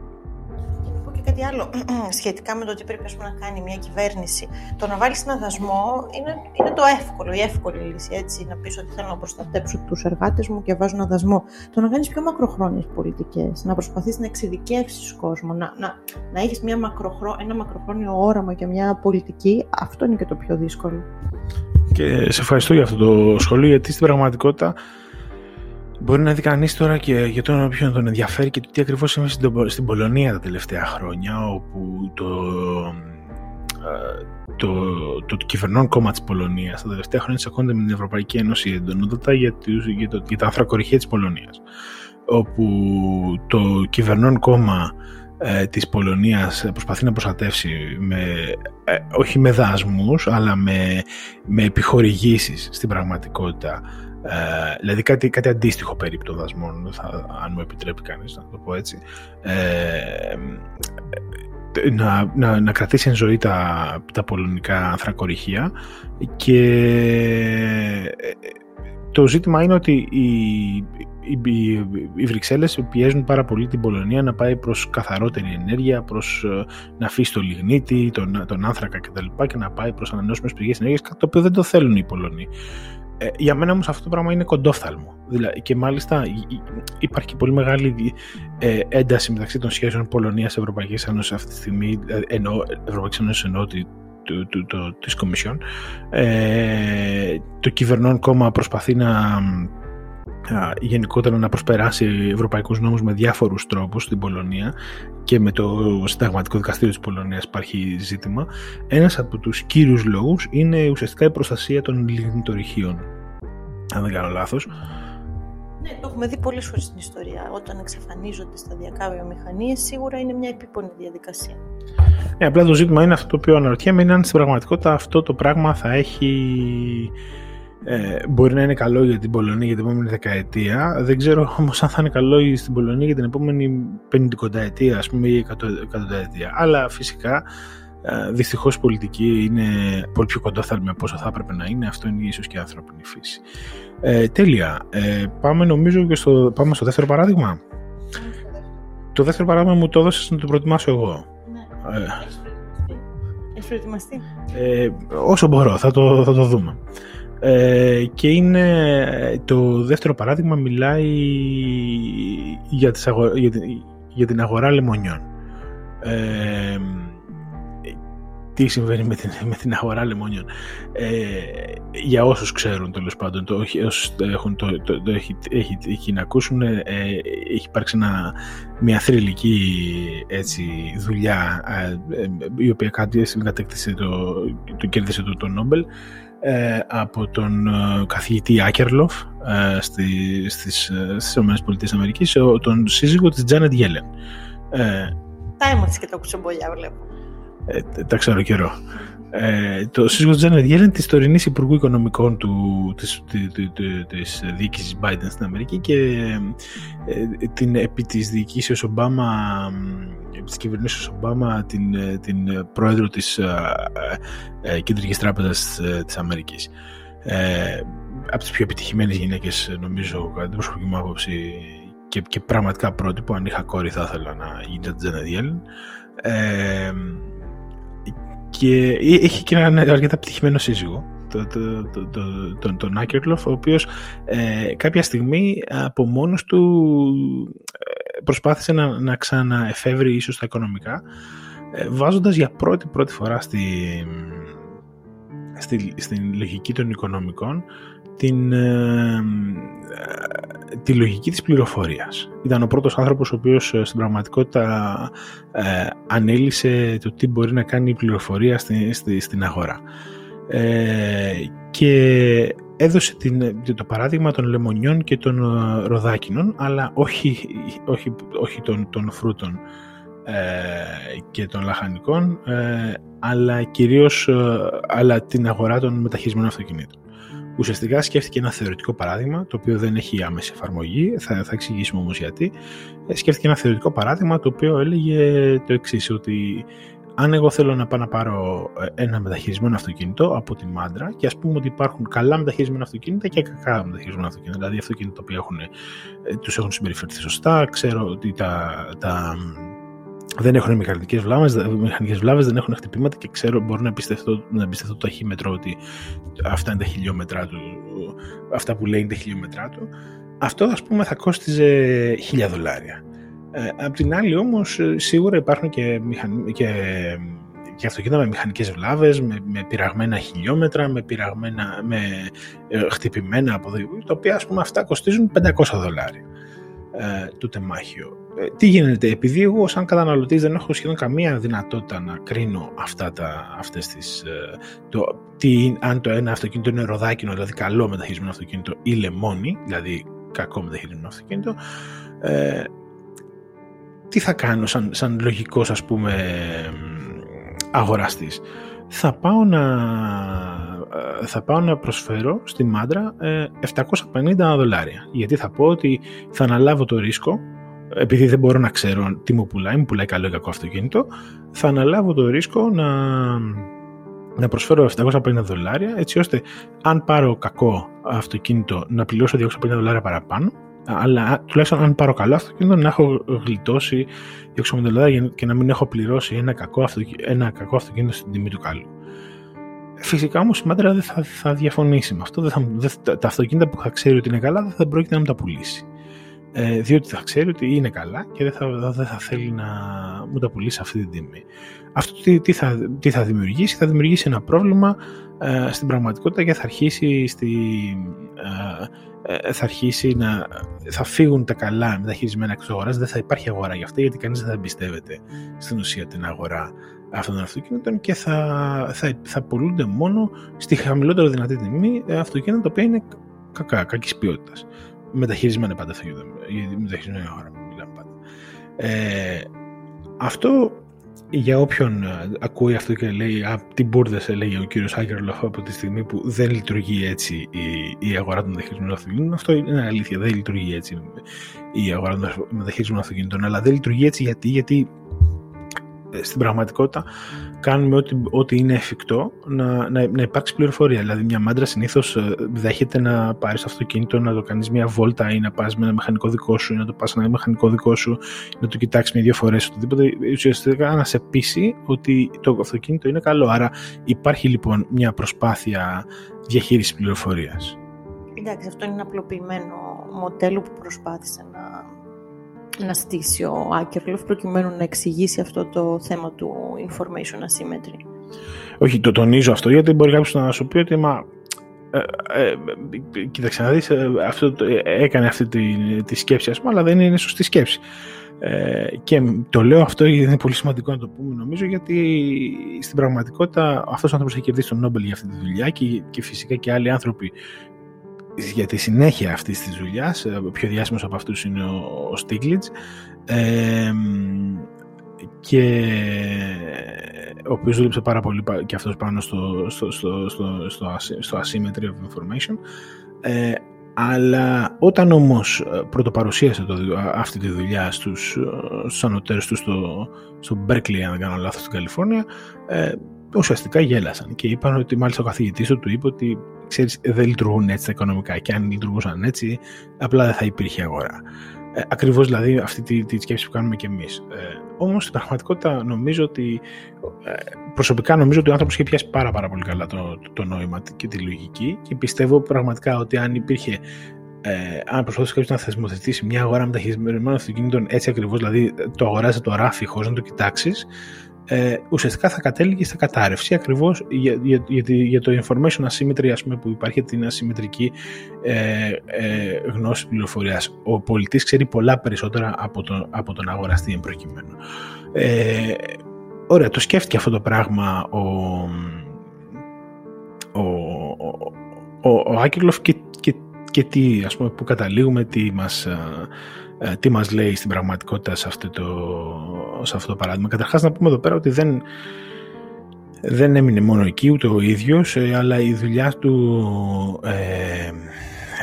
κάτι άλλο σχετικά με το τι πρέπει πούμε, να κάνει μια κυβέρνηση. Το να βάλεις ένα δασμό είναι, είναι το εύκολο, η εύκολη λύση. Έτσι, να πεις ότι θέλω να προστατέψω τους εργάτες μου και βάζω ένα δασμό. Το να κάνεις πιο μακροχρόνιες πολιτικές, να προσπαθείς να εξειδικεύσεις κόσμο, να, να, να έχεις μακροχρό, ένα μακροχρόνιο όραμα και μια πολιτική, αυτό είναι και το πιο δύσκολο. Και σε ευχαριστώ για αυτό το σχολείο, γιατί στην πραγματικότητα Μπορεί να δει κανείς τώρα και για τον οποίο τον ενδιαφέρει και το τι ακριβώς συμβαίνει στην Πολωνία τα τελευταία χρόνια, όπου το, ε, το, το, το κυβερνών κόμμα της Πολωνίας τα τελευταία χρόνια τσακώνεται με την Ευρωπαϊκή Ένωση εντονότατα για, για, το, για τα ανθρακοριχεία της Πολωνίας. Όπου το κυβερνών κόμμα ε, της Πολωνίας προσπαθεί να προστατεύσει με, ε, όχι με δάσμους αλλά με, με επιχορηγήσεις στην πραγματικότητα ε, δηλαδή κάτι, κάτι αντίστοιχο περίπου των δασμών, θα, αν μου επιτρέπει κανείς να το πω έτσι. Ε, να, να, να κρατήσει εν ζωή τα, τα πολωνικά ανθρακοριχεία και ε, το ζήτημα είναι ότι οι, οι, οι Βρυξέλλες πιέζουν πάρα πολύ την Πολωνία να πάει προς καθαρότερη ενέργεια, προς ε, να αφήσει το λιγνίτη, τον, τον άνθρακα κτλ. Και, και να πάει προς ανανεώσιμες πηγές ενέργειας, κάτι το οποίο δεν το θέλουν οι Πολωνοί. Ε, για μένα όμως αυτό το πράγμα είναι κοντόφθαλμο. Δηλαδή, και μάλιστα υπάρχει και πολύ μεγάλη ε, ένταση μεταξύ των σχέσεων Πολωνίας-Ευρωπαϊκής Ένωσης αυτή τη στιγμή, ε, ενώ Ευρωπαϊκής Ένωσης εννοώ ότι του, του, του, της Κομισιόν. Ε, το κυβερνών κόμμα προσπαθεί να γενικότερα να προσπεράσει ευρωπαϊκούς νόμους με διάφορους τρόπους στην Πολωνία και με το συνταγματικό δικαστήριο της Πολωνίας υπάρχει ζήτημα. Ένας από τους κύριους λόγους είναι ουσιαστικά η προστασία των λιγνητορυχείων. Αν δεν κάνω λάθος. Ναι, το έχουμε δει πολλές φορές στην ιστορία. Όταν εξαφανίζονται σταδιακά βιομηχανίες, σίγουρα είναι μια επίπονη διαδικασία. Ναι, απλά το ζήτημα είναι αυτό το οποίο αναρωτιέμαι είναι αν στην πραγματικότητα αυτό το πράγμα θα έχει ε, μπορεί να είναι καλό για την Πολωνία για την επόμενη δεκαετία. Δεν ξέρω όμως αν θα είναι καλό στην Πολωνία για την επόμενη πενηκονταετία, ας πούμε, ή εκατονταετία. Αλλά φυσικά ε, δυστυχώς η πολιτική είναι πολύ πιο κοντόθαλμη από όσο θα έπρεπε να είναι. Αυτό είναι ίσως και η ανθρώπινη φύση. Ε, τέλεια. Ε, πάμε νομίζω και στο, πάμε στο δεύτερο παράδειγμα. Το δεύτερο παράδειγμα μου το έδωσες να το προετοιμάσω εγώ. Ναι. Ε, Έχεις προετοιμαστεί. Ε, όσο μπορώ, θα το, θα το δούμε. Ε, και είναι το δεύτερο παράδειγμα μιλάει για, τις για, την αγορά λεμονιών. Ε, τι συμβαίνει με την, με την αγορά λεμονιών. Ε, για όσους ξέρουν τέλος πάντων, το, όσους έχουν, το, το, το έχει, έχει, έχει, να ακούσουν, ε, έχει υπάρξει ένα, μια θρηλυκή έτσι, δουλειά ε, η οποία κάτι κατέκτησε το, το κέρδισε το, το Νόμπελ ε, από τον ε, καθηγητή Άκερλοφ ε, στη, στις, ε, στις ΗΠΑ, τον σύζυγο της Τζάνετ Γέλεν. Τα έμαθες και το κουτσομπολιά βλέπω. Ε, τα ξέρω καιρό. Ε, το σύζυγος της Τζάνετ Γέλεν της τωρινής Υπουργού Οικονομικών του, της, της, της διοίκησης Biden στην Αμερική και ε, την, επί της διοικήσεως Ομπάμα της κυβερνήσεως Ομπάμα την, ε, την ε, πρόεδρο της ε, ε, Κεντρικής Τράπεζας της Αμερικής. Ε, από τις πιο επιτυχημένες γυναίκες νομίζω κατά την προσωπική μου άποψη και, και πραγματικά πρότυπο. Αν είχα κόρη θα ήθελα να γίνει Τζένα Ε, και έχει και ένα αρκετά πτυχημένο σύζυγο το, το, το, το, τον Άκερλοφ ο οποίος ε, κάποια στιγμή από μόνος του ε, προσπάθησε να, να ξαναεφεύρει ίσως τα οικονομικά ε, βάζοντας για πρώτη πρώτη φορά στη, στη, στην λογική των οικονομικών την, ε, τη λογική της πληροφορίας. Ήταν ο πρώτος άνθρωπος ο οποίος ε, στην πραγματικότητα ε, ανέλησε το τι μπορεί να κάνει η πληροφορία στη, στη, στην αγορά. Ε, και έδωσε την, το παράδειγμα των λεμονιών και των ροδάκινων αλλά όχι, όχι, όχι των, των φρούτων και των λαχανικών αλλά κυρίως αλλά την αγορά των μεταχειρισμένων αυτοκινήτων ουσιαστικά σκέφτηκε ένα θεωρητικό παράδειγμα, το οποίο δεν έχει άμεση εφαρμογή, θα, θα εξηγήσουμε όμως γιατί. Ε, σκέφτηκε ένα θεωρητικό παράδειγμα το οποίο έλεγε το εξής ότι αν εγώ θέλω να πάω να πάρω ε, ένα μεταχειρισμένο αυτοκίνητο από τη μάντρα και ας πούμε ότι υπάρχουν καλά μεταχειρισμένα αυτοκίνητα και κακά μεταχειρισμένα αυτοκίνητα, δηλαδή αυτοκίνητα που έχουν, ε, τους έχουν συμπεριφερθεί σωστά, ξέρω ότι τα, τα δεν έχουν μηχανικές βλάβες, μηχανικές βλάβες, δεν έχουν χτυπήματα και ξέρω, μπορώ να εμπιστευτώ, να εμπιστευτώ το ταχύμετρο ότι αυτά είναι τα χιλιόμετρά του, αυτά που λέει είναι τα χιλιόμετρά του. Αυτό ας πούμε θα κόστιζε χίλια δολάρια. Ε, απ' την άλλη όμως σίγουρα υπάρχουν και, μηχαν... και, και αυτοκίνητα με μηχανικές βλάβες, με, με πειραγμένα χιλιόμετρα, με, πειραγμένα, με ε, χτυπημένα αποδείγματα, τα οποία ας πούμε αυτά κοστίζουν 500 δολάρια ε, το τεμάχιο. Ε, τι γίνεται, επειδή εγώ σαν καταναλωτής δεν έχω σχεδόν καμία δυνατότητα να κρίνω αυτά τα, αυτές τις, ε, το, τι, αν το ένα αυτοκίνητο είναι ροδάκινο, δηλαδή καλό μεταχειρισμένο αυτοκίνητο ή λεμόνι, δηλαδή κακό μεταχειρισμένο αυτοκίνητο, ε, τι θα κάνω σαν, σαν λογικός ας πούμε αγοραστής. Θα πάω να, ε, θα πάω να προσφέρω στη μάντρα 750 δολάρια. Γιατί θα πω ότι θα αναλάβω το ρίσκο επειδή δεν μπορώ να ξέρω τι μου πουλάει, μου πουλάει καλό ή κακό αυτοκίνητο, θα αναλάβω το ρίσκο να, να προσφέρω 750 δολάρια, έτσι ώστε αν πάρω κακό αυτοκίνητο να πληρώσω 250 δολάρια παραπάνω, αλλά τουλάχιστον αν πάρω καλό αυτοκίνητο να έχω γλιτώσει 250 δολάρια και να μην έχω πληρώσει ένα κακό, αυτοκίνητο, ένα κακό αυτοκίνητο στην τιμή του καλού. Φυσικά όμως η μάντρα δεν θα, θα διαφωνήσει με αυτό. Δεν θα, δεν, τα αυτοκίνητα που θα ξέρει ότι είναι καλά δεν θα πρόκειται να μου τα πουλήσει ε, διότι θα ξέρει ότι είναι καλά και δεν θα, δεν θα θέλει να μου τα πουλήσει αυτή την τιμή. Αυτό τι, τι, θα, τι θα δημιουργήσει, θα δημιουργήσει ένα πρόβλημα ε, στην πραγματικότητα και θα αρχίσει, στη, ε, ε θα αρχίσει να θα φύγουν τα καλά μεταχειρισμένα εκτός αγοράς, δεν θα υπάρχει αγορά για αυτά γιατί κανείς δεν θα εμπιστεύεται στην ουσία την αγορά αυτών των αυτοκίνητων και θα, θα, θα πουλούνται μόνο στη χαμηλότερο δυνατή τιμή αυτοκίνητα τα οποία είναι κακά, κακής ποιότητας μεταχειρισμένα πάντα θα γιατί μεταχειρισμένη αγορά μιλάμε πάντα. Ε, αυτό για όποιον ε, ακούει αυτό και λέει «Α, τι μπουρδες έλεγε ο κύριος Άγγερλοφ από τη στιγμή που δεν λειτουργεί έτσι η, η αγορά των μεταχειρισμένων αυτοκινήτων». Αυτό είναι αλήθεια, δεν λειτουργεί έτσι η αγορά των μεταχειρισμένων αυτοκινήτων, αλλά δεν λειτουργεί έτσι γιατί, γιατί ε, στην πραγματικότητα κάνουμε ό,τι, ό,τι είναι εφικτό να, να, να υπάρξει πληροφορία. Δηλαδή, μια μάντρα συνήθως ε, δέχεται να πάρεις το αυτοκίνητο, να το κάνεις μια βόλτα ή να πας με ένα μηχανικό δικό σου, ή να το πας ένα μηχανικό δικό σου, να το κοιτάξεις μια-δύο φορές, οτιδήποτε. Ουσιαστικά να σε πείσει ότι το αυτοκίνητο είναι καλό. Άρα, υπάρχει λοιπόν μια προσπάθεια διαχείρισης πληροφορίας. Εντάξει, αυτό είναι ένα απλοποιημένο μοντέλο που προσπάθησε να να στήσει ο Άκερλοφ προκειμένου να εξηγήσει αυτό το θέμα του information asymmetry. Όχι, το τονίζω αυτό γιατί μπορεί κάποιος να σου πει ότι μα, ε, ε, κοίταξε να δεις, ε, αυτό, έκανε αυτή τη, τη σκέψη ας πούμε, αλλά δεν είναι σωστή σκέψη. Ε, και το λέω αυτό γιατί είναι πολύ σημαντικό να το πούμε νομίζω γιατί στην πραγματικότητα αυτός ο άνθρωπος έχει κερδίσει τον Νόμπελ για αυτή τη δουλειά και, και φυσικά και άλλοι άνθρωποι για τη συνέχεια αυτής της δουλειάς. Ε, ο πιο διάσημος από αυτούς είναι ο, Στίγκλιτς και ο οποίος δούλεψε πάρα πολύ και αυτός πάνω στο, στο, στο, στο, στο, asymmetry of information ε, αλλά όταν όμως ε, πρωτοπαρουσίασε το, αυτή τη δουλειά στους, στους ανωτέρους του στο, στο Berkeley αν δεν κάνω λάθος στην Καλιφόρνια ε, ουσιαστικά γέλασαν και είπαν ότι μάλιστα ο καθηγητής του είπε ότι ξέρεις, δεν λειτουργούν έτσι τα οικονομικά και αν λειτουργούσαν έτσι απλά δεν θα υπήρχε αγορά. Ε, ακριβώς δηλαδή αυτή τη, τη σκέψη που κάνουμε και εμείς. Ε, όμως στην πραγματικότητα νομίζω ότι ε, προσωπικά νομίζω ότι ο άνθρωπος είχε πιάσει πάρα, πάρα πολύ καλά το, το, νόημα και τη λογική και πιστεύω πραγματικά ότι αν υπήρχε ε, αν προσπαθούσε κάποιος να θεσμοθετήσει μια αγορά μεταχειρισμένων αυτοκινήτων έτσι ακριβώς, δηλαδή το αγοράζει το ράφι χωρίς να το κοιτάξεις, ε, ουσιαστικά θα κατέληγε στα κατάρρευση ακριβώς για, για, για, για, το information asymmetry ας πούμε, που υπάρχει την ασυμμετρική ε, ε, γνώση πληροφορίας. Ο πολιτής ξέρει πολλά περισσότερα από τον, από τον αγοραστή εν προκειμένου. Ε, ωραία, το σκέφτηκε αυτό το πράγμα ο, ο, ο, ο Άκυλοφ και, και, και τι, ας πούμε, που καταλήγουμε, τι μας, ε, τι μας λέει στην πραγματικότητα σε αυτό το, σε αυτό το παράδειγμα. Καταρχάς να πούμε εδώ πέρα ότι δεν, δεν έμεινε μόνο εκεί ούτε ο ίδιος, ε, αλλά η δουλειά του ε,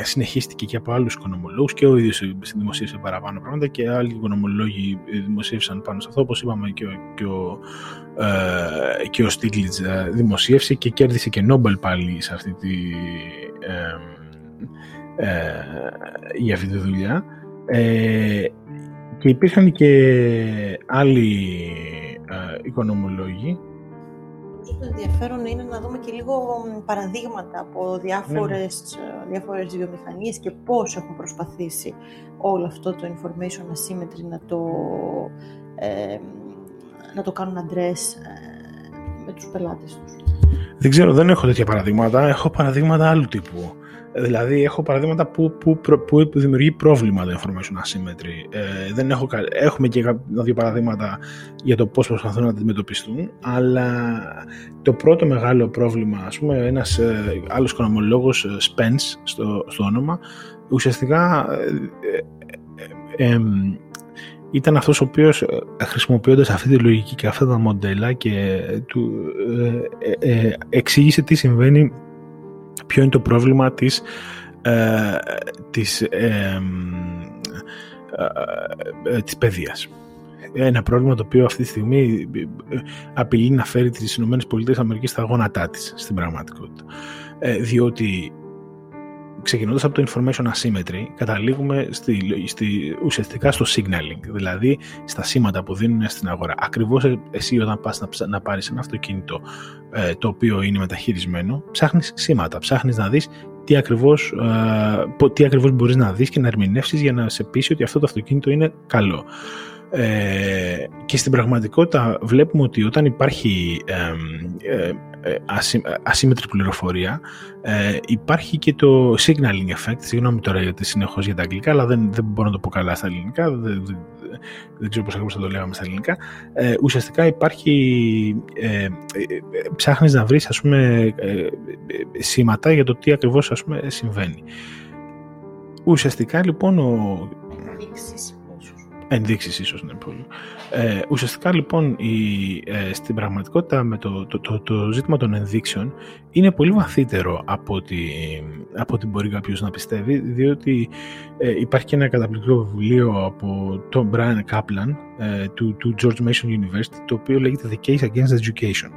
συνεχίστηκε και από άλλους οικονομολόγους και ο ίδιος δημοσίευσε παραπάνω πράγματα και άλλοι οικονομολόγοι δημοσίευσαν πάνω σε αυτό, όπως είπαμε και ο, και ο, ε, και ο Στίγλιτς ε, δημοσίευσε και κέρδισε και Νόμπελ πάλι σε αυτή τη, ε, για αυτή τη δουλειά. Ε, και υπήρχαν και άλλοι ε, οικονομολόγοι. Το ενδιαφέρον είναι να δούμε και λίγο παραδείγματα από διάφορες, ναι. διάφορες βιομηχανίες και πώς έχουν προσπαθήσει όλο αυτό το information asymmetry να το, ε, να το κάνουν αντρές ε, με τους πελάτες τους. Δεν ξέρω, δεν έχω τέτοια παραδείγματα. Έχω παραδείγματα άλλου τύπου. Δηλαδή, έχω παραδείγματα που, που, που δημιουργεί πρόβλημα το information asymmetry. Ε, δεν έχω, έχουμε και δύο παραδείγματα για το πώς προσπαθούν να αντιμετωπιστούν, αλλά το πρώτο μεγάλο πρόβλημα, ας πούμε, ένας ε, άλλος οικονομολόγος, ε, Spence, στο, στο όνομα, ουσιαστικά ε, ε, ήταν αυτός ο οποίος χρησιμοποιώντας αυτή τη λογική και αυτά τα μοντέλα και του εξήγησε τι συμβαίνει ποιο είναι το πρόβλημα της, ε, της, ε, ε, της παιδείας. Ένα πρόβλημα το οποίο αυτή τη στιγμή ε, απειλεί να φέρει τις ΗΠΑ στα γόνατά της στην πραγματικότητα. Ε, διότι ξεκινώντας από το information asymmetry, καταλήγουμε στη, στη, ουσιαστικά στο signaling, δηλαδή στα σήματα που δίνουν στην αγορά. Ακριβώς εσύ όταν πας να, να πάρεις ένα αυτοκίνητο ε, το οποίο είναι μεταχειρισμένο, ψάχνεις σήματα, ψάχνεις να δεις τι ακριβώς, ε, τι ακριβώς μπορείς να δεις και να ερμηνεύσεις για να σε πείσει ότι αυτό το αυτοκίνητο είναι καλό. Ε, και στην πραγματικότητα βλέπουμε ότι όταν υπάρχει ε, ε, ασύμμετρη πληροφορία ε, υπάρχει και το signaling effect. Συγγνώμη τώρα γιατί συνεχώς για τα αγγλικά αλλά δεν, δεν μπορώ να το πω καλά στα ελληνικά δεν, δεν, ξέρω πώς ακριβώς θα το λέγαμε στα ελληνικά. Ε, ουσιαστικά υπάρχει ε, ψάχνεις να βρεις ας πούμε σήματα για το τι ακριβώς ας πούμε συμβαίνει. Ουσιαστικά λοιπόν ο ενδείξεις ίσως είναι πολύ. Ε, ουσιαστικά λοιπόν η, ε, στην πραγματικότητα με το, το, το, το, ζήτημα των ενδείξεων είναι πολύ βαθύτερο από ότι, από ότι μπορεί κάποιος να πιστεύει διότι ε, υπάρχει και ένα καταπληκτικό βιβλίο από τον Brian Kaplan ε, του, του George Mason University το οποίο λέγεται The Case Against Education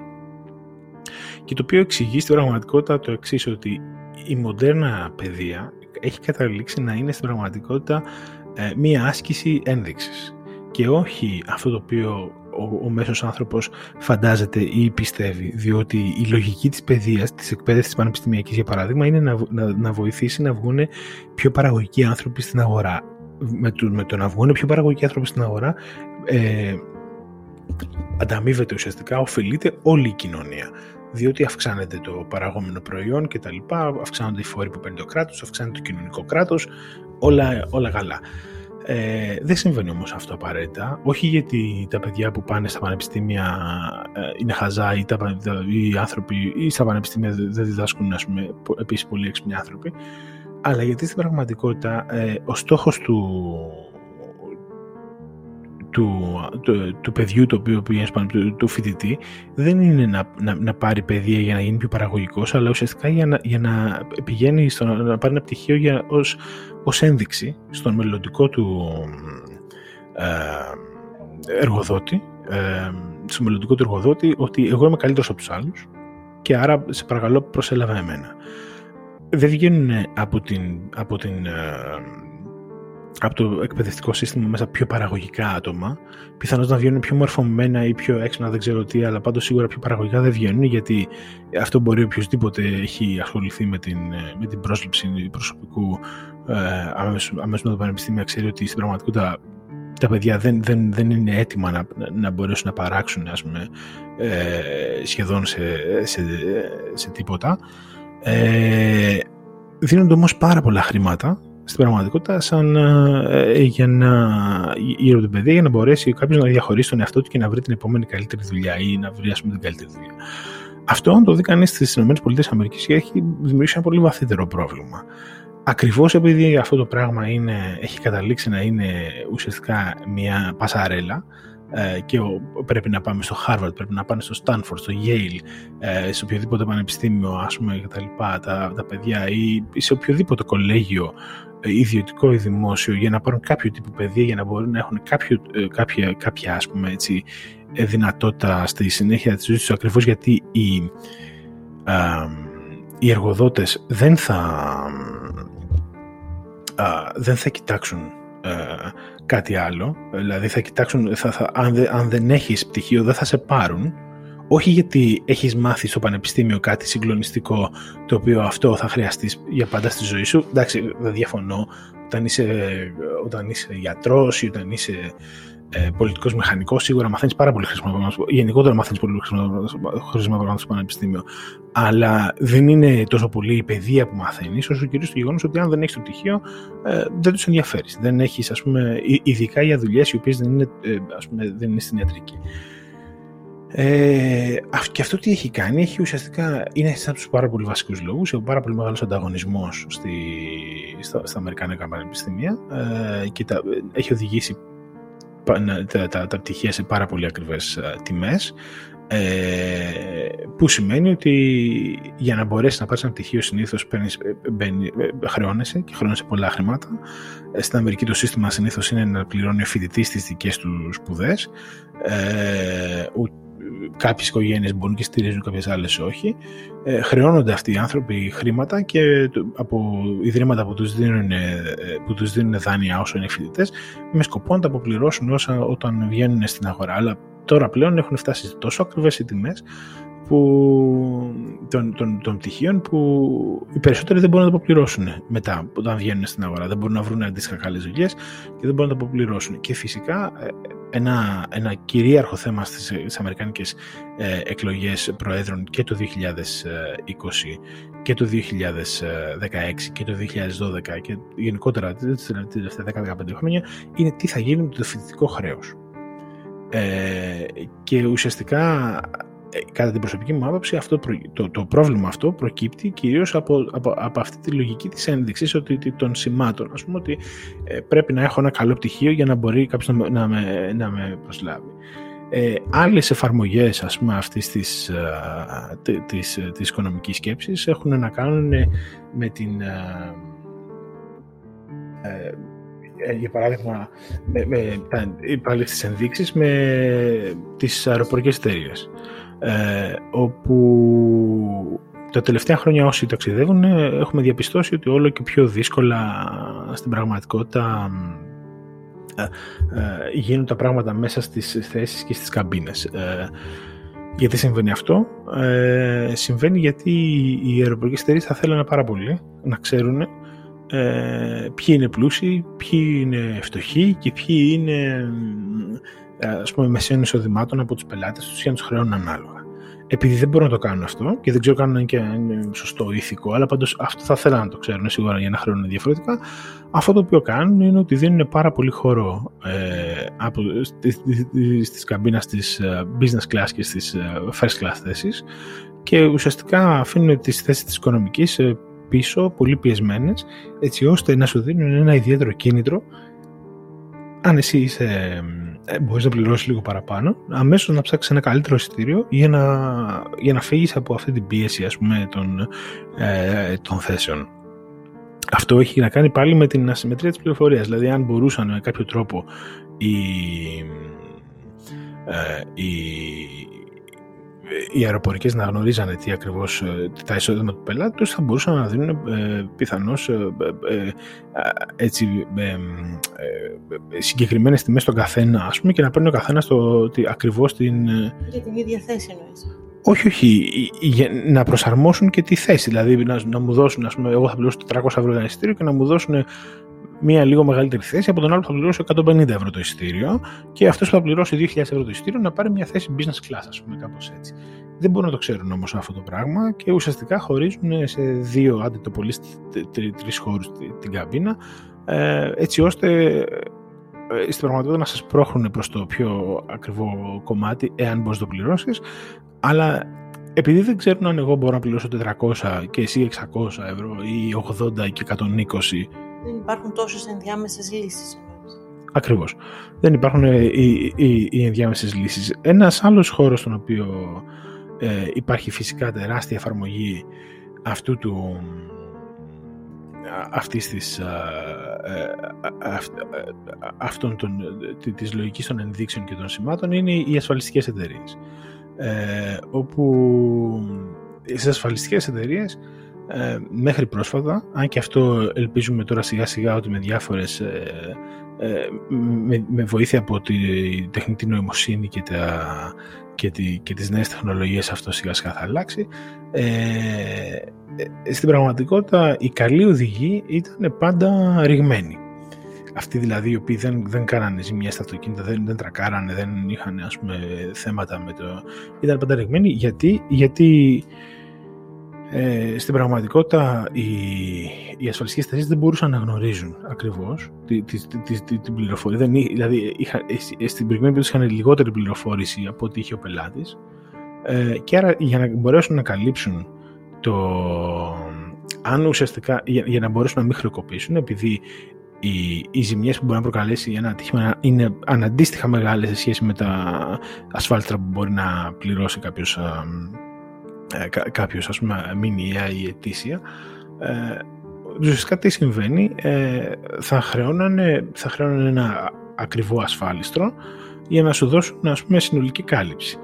και το οποίο εξηγεί στην πραγματικότητα το εξής ότι η μοντέρνα παιδεία έχει καταλήξει να είναι στην πραγματικότητα ε, μία άσκηση ένδειξης. Και όχι αυτό το οποίο ο, ο μέσος άνθρωπος φαντάζεται ή πιστεύει διότι η λογική της παιδείας, της εκπαίδευσης της πανεπιστημιακής για παράδειγμα είναι να, να, να βοηθήσει να βγουν πιο παραγωγικοί άνθρωποι στην αγορά. Με το, με το να βγουν πιο παραγωγικοί άνθρωποι στην αγορά ε, ανταμείβεται ουσιαστικά, ωφελείται όλη η κοινωνία. Διότι αυξάνεται το παραγόμενο προϊόν και τα λοιπά, αυξάνονται οι φόροι που παίρνει το κράτος, αυξάνεται το κοινωνικό κράτος, όλα, όλα καλά. Ε, δεν συμβαίνει όμως αυτό απαραίτητα, όχι γιατί τα παιδιά που πάνε στα πανεπιστήμια ε, είναι χαζά ή, τα, οι άνθρωποι ή στα πανεπιστήμια δεν διδάσκουν ας πούμε, επίσης πολύ έξυπνοι άνθρωποι, αλλά γιατί στην πραγματικότητα ε, ο στόχος του, του, του, του παιδιού το οποίο πηγαίνει του, του φοιτητή δεν είναι να, να, να, πάρει παιδεία για να γίνει πιο παραγωγικός αλλά ουσιαστικά για να, για να πηγαίνει στο, να πάρει ένα πτυχίο για, ως, ως ένδειξη στον μελλοντικό του ε, εργοδότη ε, στο μελλοντικό του εργοδότη ότι εγώ είμαι καλύτερος από τους άλλους και άρα σε παρακαλώ προσέλαβα εμένα. Δεν βγαίνουν από την, από την ε, από το εκπαιδευτικό σύστημα μέσα πιο παραγωγικά άτομα. Πιθανώς να βγαίνουν πιο μορφωμένα ή πιο έξυπνα, δεν ξέρω τι, αλλά πάντως σίγουρα πιο παραγωγικά δεν βγαίνουν, γιατί αυτό μπορεί οποιοδήποτε έχει ασχοληθεί με την, με την πρόσληψη προσωπικού ε, αμέσως με το πανεπιστήμιο, ξέρει ότι στην πραγματικότητα τα παιδιά δεν, δεν, δεν είναι έτοιμα να, να μπορέσουν να παράξουν ας πούμε, ε, σχεδόν σε, σε, σε τίποτα. Ε, δίνονται όμως πάρα πολλά χρήματα στην πραγματικότητα σαν ε, για να γύρω το παιδί για να μπορέσει κάποιος να διαχωρίσει τον εαυτό του και να βρει την επόμενη καλύτερη δουλειά ή να βρει ας πούμε, την καλύτερη δουλειά. Αυτό, αν το δει κανείς στις ΗΠΑ, έχει δημιουργήσει ένα πολύ βαθύτερο πρόβλημα. Ακριβώς επειδή αυτό το πράγμα είναι, έχει καταλήξει να είναι ουσιαστικά μια πασαρέλα, ε, και πρέπει να πάμε στο Harvard, πρέπει να πάνε στο Stanford, στο Yale, ε, σε οποιοδήποτε πανεπιστήμιο, ας πούμε, τα λοιπά, τα, τα παιδιά ή σε οποιοδήποτε κολέγιο ε, ιδιωτικό ή δημόσιο για να πάρουν κάποιο τύπο παιδεία, για να μπορούν να έχουν κάποιο, κάποια, κάποια ας πούμε, έτσι, δυνατότητα στη συνέχεια της ζωής τους ακριβώς γιατί οι, οι εργοδότες δεν θα, δεν θα κοιτάξουν κάτι άλλο. Δηλαδή θα κοιτάξουν, θα, θα, αν, δε, αν δεν έχεις πτυχίο δεν θα σε πάρουν. Όχι γιατί έχεις μάθει στο πανεπιστήμιο κάτι συγκλονιστικό το οποίο αυτό θα χρειαστείς για πάντα στη ζωή σου. Εντάξει, δεν διαφωνώ. Όταν είσαι, όταν είσαι γιατρός ή όταν είσαι ε, πολιτικός μηχανικός, σίγουρα μαθαίνεις πάρα πολύ χρήσιμα πράγματα. Γενικότερα μαθαίνεις πολύ χρήσιμα πράγματα στο πανεπιστήμιο. Αλλά δεν είναι τόσο πολύ η παιδεία που μαθαίνεις, όσο κυρίως το γεγονός ότι αν δεν έχεις το πτυχίο, ε, δεν τους ενδιαφέρεις. Δεν έχεις, ας πούμε, ειδικά για δουλειές οι οποίες δεν, είναι, ε, δεν είναι στην ιατρική. Ε, και αυτό τι έχει κάνει, έχει ουσιαστικά είναι ένα από τους πάρα πολύ βασικούς λόγους. Έχει πάρα πολύ μεγάλος ανταγωνισμός στα, στα Αμερικανικά πανεπιστήμια ε, και τα, έχει οδηγήσει τα, τα, τα πτυχία σε πάρα πολύ ακριβές ε, τιμές ε, που σημαίνει ότι για να μπορέσεις να πάρεις ένα πτυχίο συνήθως παίρνεις, ε, ε, χρεώνεσαι και χρεώνεσαι πολλά χρήματα. Στην Αμερική το σύστημα συνήθως είναι να πληρώνει ο φοιτητής τις δικές του σπουδές. Ε, κάποιες οικογένειες μπορούν και στηρίζουν, κάποιες άλλες όχι. Ε, χρεώνονται αυτοί οι άνθρωποι χρήματα και από ιδρύματα που τους δίνουν, ε, που τους δίνουν δάνεια όσο είναι φοιτητές, με σκοπό να τα αποπληρώσουν όσα, όταν βγαίνουν στην αγορά. Αλλά τώρα πλέον έχουν φτάσει τόσο ακριβές οι τιμές που, των, των, των πτυχίων που οι περισσότεροι δεν μπορούν να το αποπληρώσουν μετά όταν βγαίνουν στην αγορά. Δεν μπορούν να βρουν αντίστοιχα καλές δουλειές και δεν μπορούν να το αποπληρώσουν. Και φυσικά ε, ένα, ένα κυρίαρχο θέμα στις, Αμερικάνικες ε, εκλογές προέδρων και το 2020 και το 2016 και το 2012 και γενικότερα τα τελευταία 10-15 χρόνια είναι τι θα γίνει με το φοιτητικό χρέος. Ε, και ουσιαστικά ε, κατά την προσωπική μου άποψη αυτό, το, το πρόβλημα αυτό προκύπτει κυρίως από, από, από αυτή τη λογική της ένδειξης ότι, των σημάτων ας πούμε ότι ε, πρέπει να έχω ένα καλό πτυχίο για να μπορεί κάποιος να, να, με, να με προσλάβει. Ε, άλλες εφαρμογές ας πούμε αυτής της, ε, της, της οικονομικής σκέψης έχουν να κάνουν με την ε, για παράδειγμα με, με, πάλι τις ενδείξεις με τις αεροπορικές εταιρείες ε, όπου τα τελευταία χρόνια όσοι ταξιδεύουν έχουμε διαπιστώσει ότι όλο και πιο δύσκολα στην πραγματικότητα ε, ε, γίνουν τα πράγματα μέσα στις θέσεις και στις καμπίνες. Ε, γιατί συμβαίνει αυτό; Ε, συμβαίνει γιατί οι αεροπορικές εταιρείες θα θέλουν πάρα πολύ να ξέρουν ε, ποιοι είναι πλούσιοι, ποιοι είναι φτωχοί και ποιοι είναι ας πούμε μεσαίων εισοδημάτων από τους πελάτες τους για να τους χρεώνουν ανάλογα. Επειδή δεν μπορούν να το κάνουν αυτό και δεν ξέρω καν αν είναι σωστό ηθικό, αλλά πάντως αυτό θα θέλανε να το ξέρουν σίγουρα για να χρεώνουν διαφορετικά. Αυτό το οποίο κάνουν είναι ότι δίνουν πάρα πολύ χώρο ε, από, στις καμπίνας της ε, business class και στις ε, first class θέσεις και ουσιαστικά αφήνουν τις θέσεις της οικονομικής ε, πίσω, πολύ πιεσμένες, έτσι ώστε να σου δίνουν ένα ιδιαίτερο κίνητρο αν εσύ είσαι, ε, μπορείς να πληρώσεις λίγο παραπάνω, αμέσως να ψάξεις ένα καλύτερο εισιτήριο για να, για να φύγεις από αυτή την πίεση ας πούμε, των, ε, των θέσεων. Αυτό έχει να κάνει πάλι με την ασυμμετρία της πληροφορίας. Δηλαδή, αν μπορούσαν με κάποιο τρόπο οι, ε, οι, οι αεροπορικές να γνωρίζανε τι ακριβώς τα εισόδημα του πελάτη τους θα μπορούσαν να δίνουν ε, πιθανώς ε, έτσι, ε, συγκεκριμένες τιμές στον καθένα ας πούμε, και να παίρνει ο καθένας το, ακριβώς την... Για την ίδια θέση εννοείς. Όχι, όχι. Να προσαρμόσουν και τη θέση. Δηλαδή να, να μου δώσουν, ας πούμε, εγώ θα πληρώσω 400 ευρώ ένα εισιτήριο και να μου δώσουν μία λίγο μεγαλύτερη θέση από τον άλλο που θα πληρώσει 150 ευρώ το εισιτήριο και αυτός που θα πληρώσει 2.000 ευρώ το εισιτήριο να πάρει μια θέση business class, ας πούμε, κάπως έτσι. Δεν μπορούν να το ξέρουν όμως αυτό το πράγμα και ουσιαστικά χωρίζουν σε δύο, άντε το πολύ τρεις χώρους την καμπίνα, ε, έτσι ώστε ε, στην πραγματικότητα να σας πρόχνουν προς το πιο ακριβό κομμάτι εάν μπορείς να το πληρώσεις αλλά επειδή δεν ξέρουν αν εγώ μπορώ να πληρώσω 400 και εσύ 600 ευρώ ή 80 και 120 δεν υπάρχουν τόσες ενδιάμεσες λύσεις. Ακριβώς. Δεν υπάρχουν ε, οι, οι, οι ενδιάμεσες λύσεις. Ένας άλλος χώρος στον οποίο ε, υπάρχει φυσικά τεράστια εφαρμογή αυτού του αυτής της, ε, αυτών των, της λογικής των ενδείξεων και των σημάτων είναι οι ασφαλιστικές εταιρείες. Ε, όπου στις ασφαλιστικές εταιρείες ε, μέχρι πρόσφατα, αν και αυτό ελπίζουμε τώρα σιγά σιγά ότι με διάφορες ε, ε, με, βοήθεια από τη τεχνητή νοημοσύνη και, τα, και, τη, και τις νέες τεχνολογίες αυτό σιγά σιγά θα αλλάξει. Στην πραγματικότητα οι καλοί οδηγοί ήταν πάντα ρηγμένοι αυτοί δηλαδή οι οποίοι δεν, δεν κάνανε ζημιά στα αυτοκίνητα, δεν, δεν τρακάρανε, δεν είχαν ας πούμε, θέματα με το... ήταν πάντα ρηγμένοι γιατί, γιατί ε, στην πραγματικότητα οι, οι ασφαλιστικές εταιρείε δεν μπορούσαν να γνωρίζουν ακριβώς τη, τη, τη, την πληροφορία. Δεν, δηλαδή είχα, στην προηγούμενη περίπτωση είχαν λιγότερη πληροφόρηση από ό,τι είχε ο πελάτης ε, και άρα για να μπορέσουν να καλύψουν το, αν ουσιαστικά για, για να μπορέσουν να μην χρεοκοπήσουν επειδή οι, οι ζημιές που μπορεί να προκαλέσει ένα ατύχημα είναι αναντίστοιχα μεγάλες σε σχέση με τα ασφάλτρα που μπορεί να πληρώσει κάποιος ε, κάποιος ας πούμε μηνιαία ή ετήσια ε, ουσιαστικά τι συμβαίνει ε, θα χρεώνανε, θα χρεώνανε ένα ακριβό ασφάλιστρο για να σου δώσουν ας πούμε συνολική κάλυψη.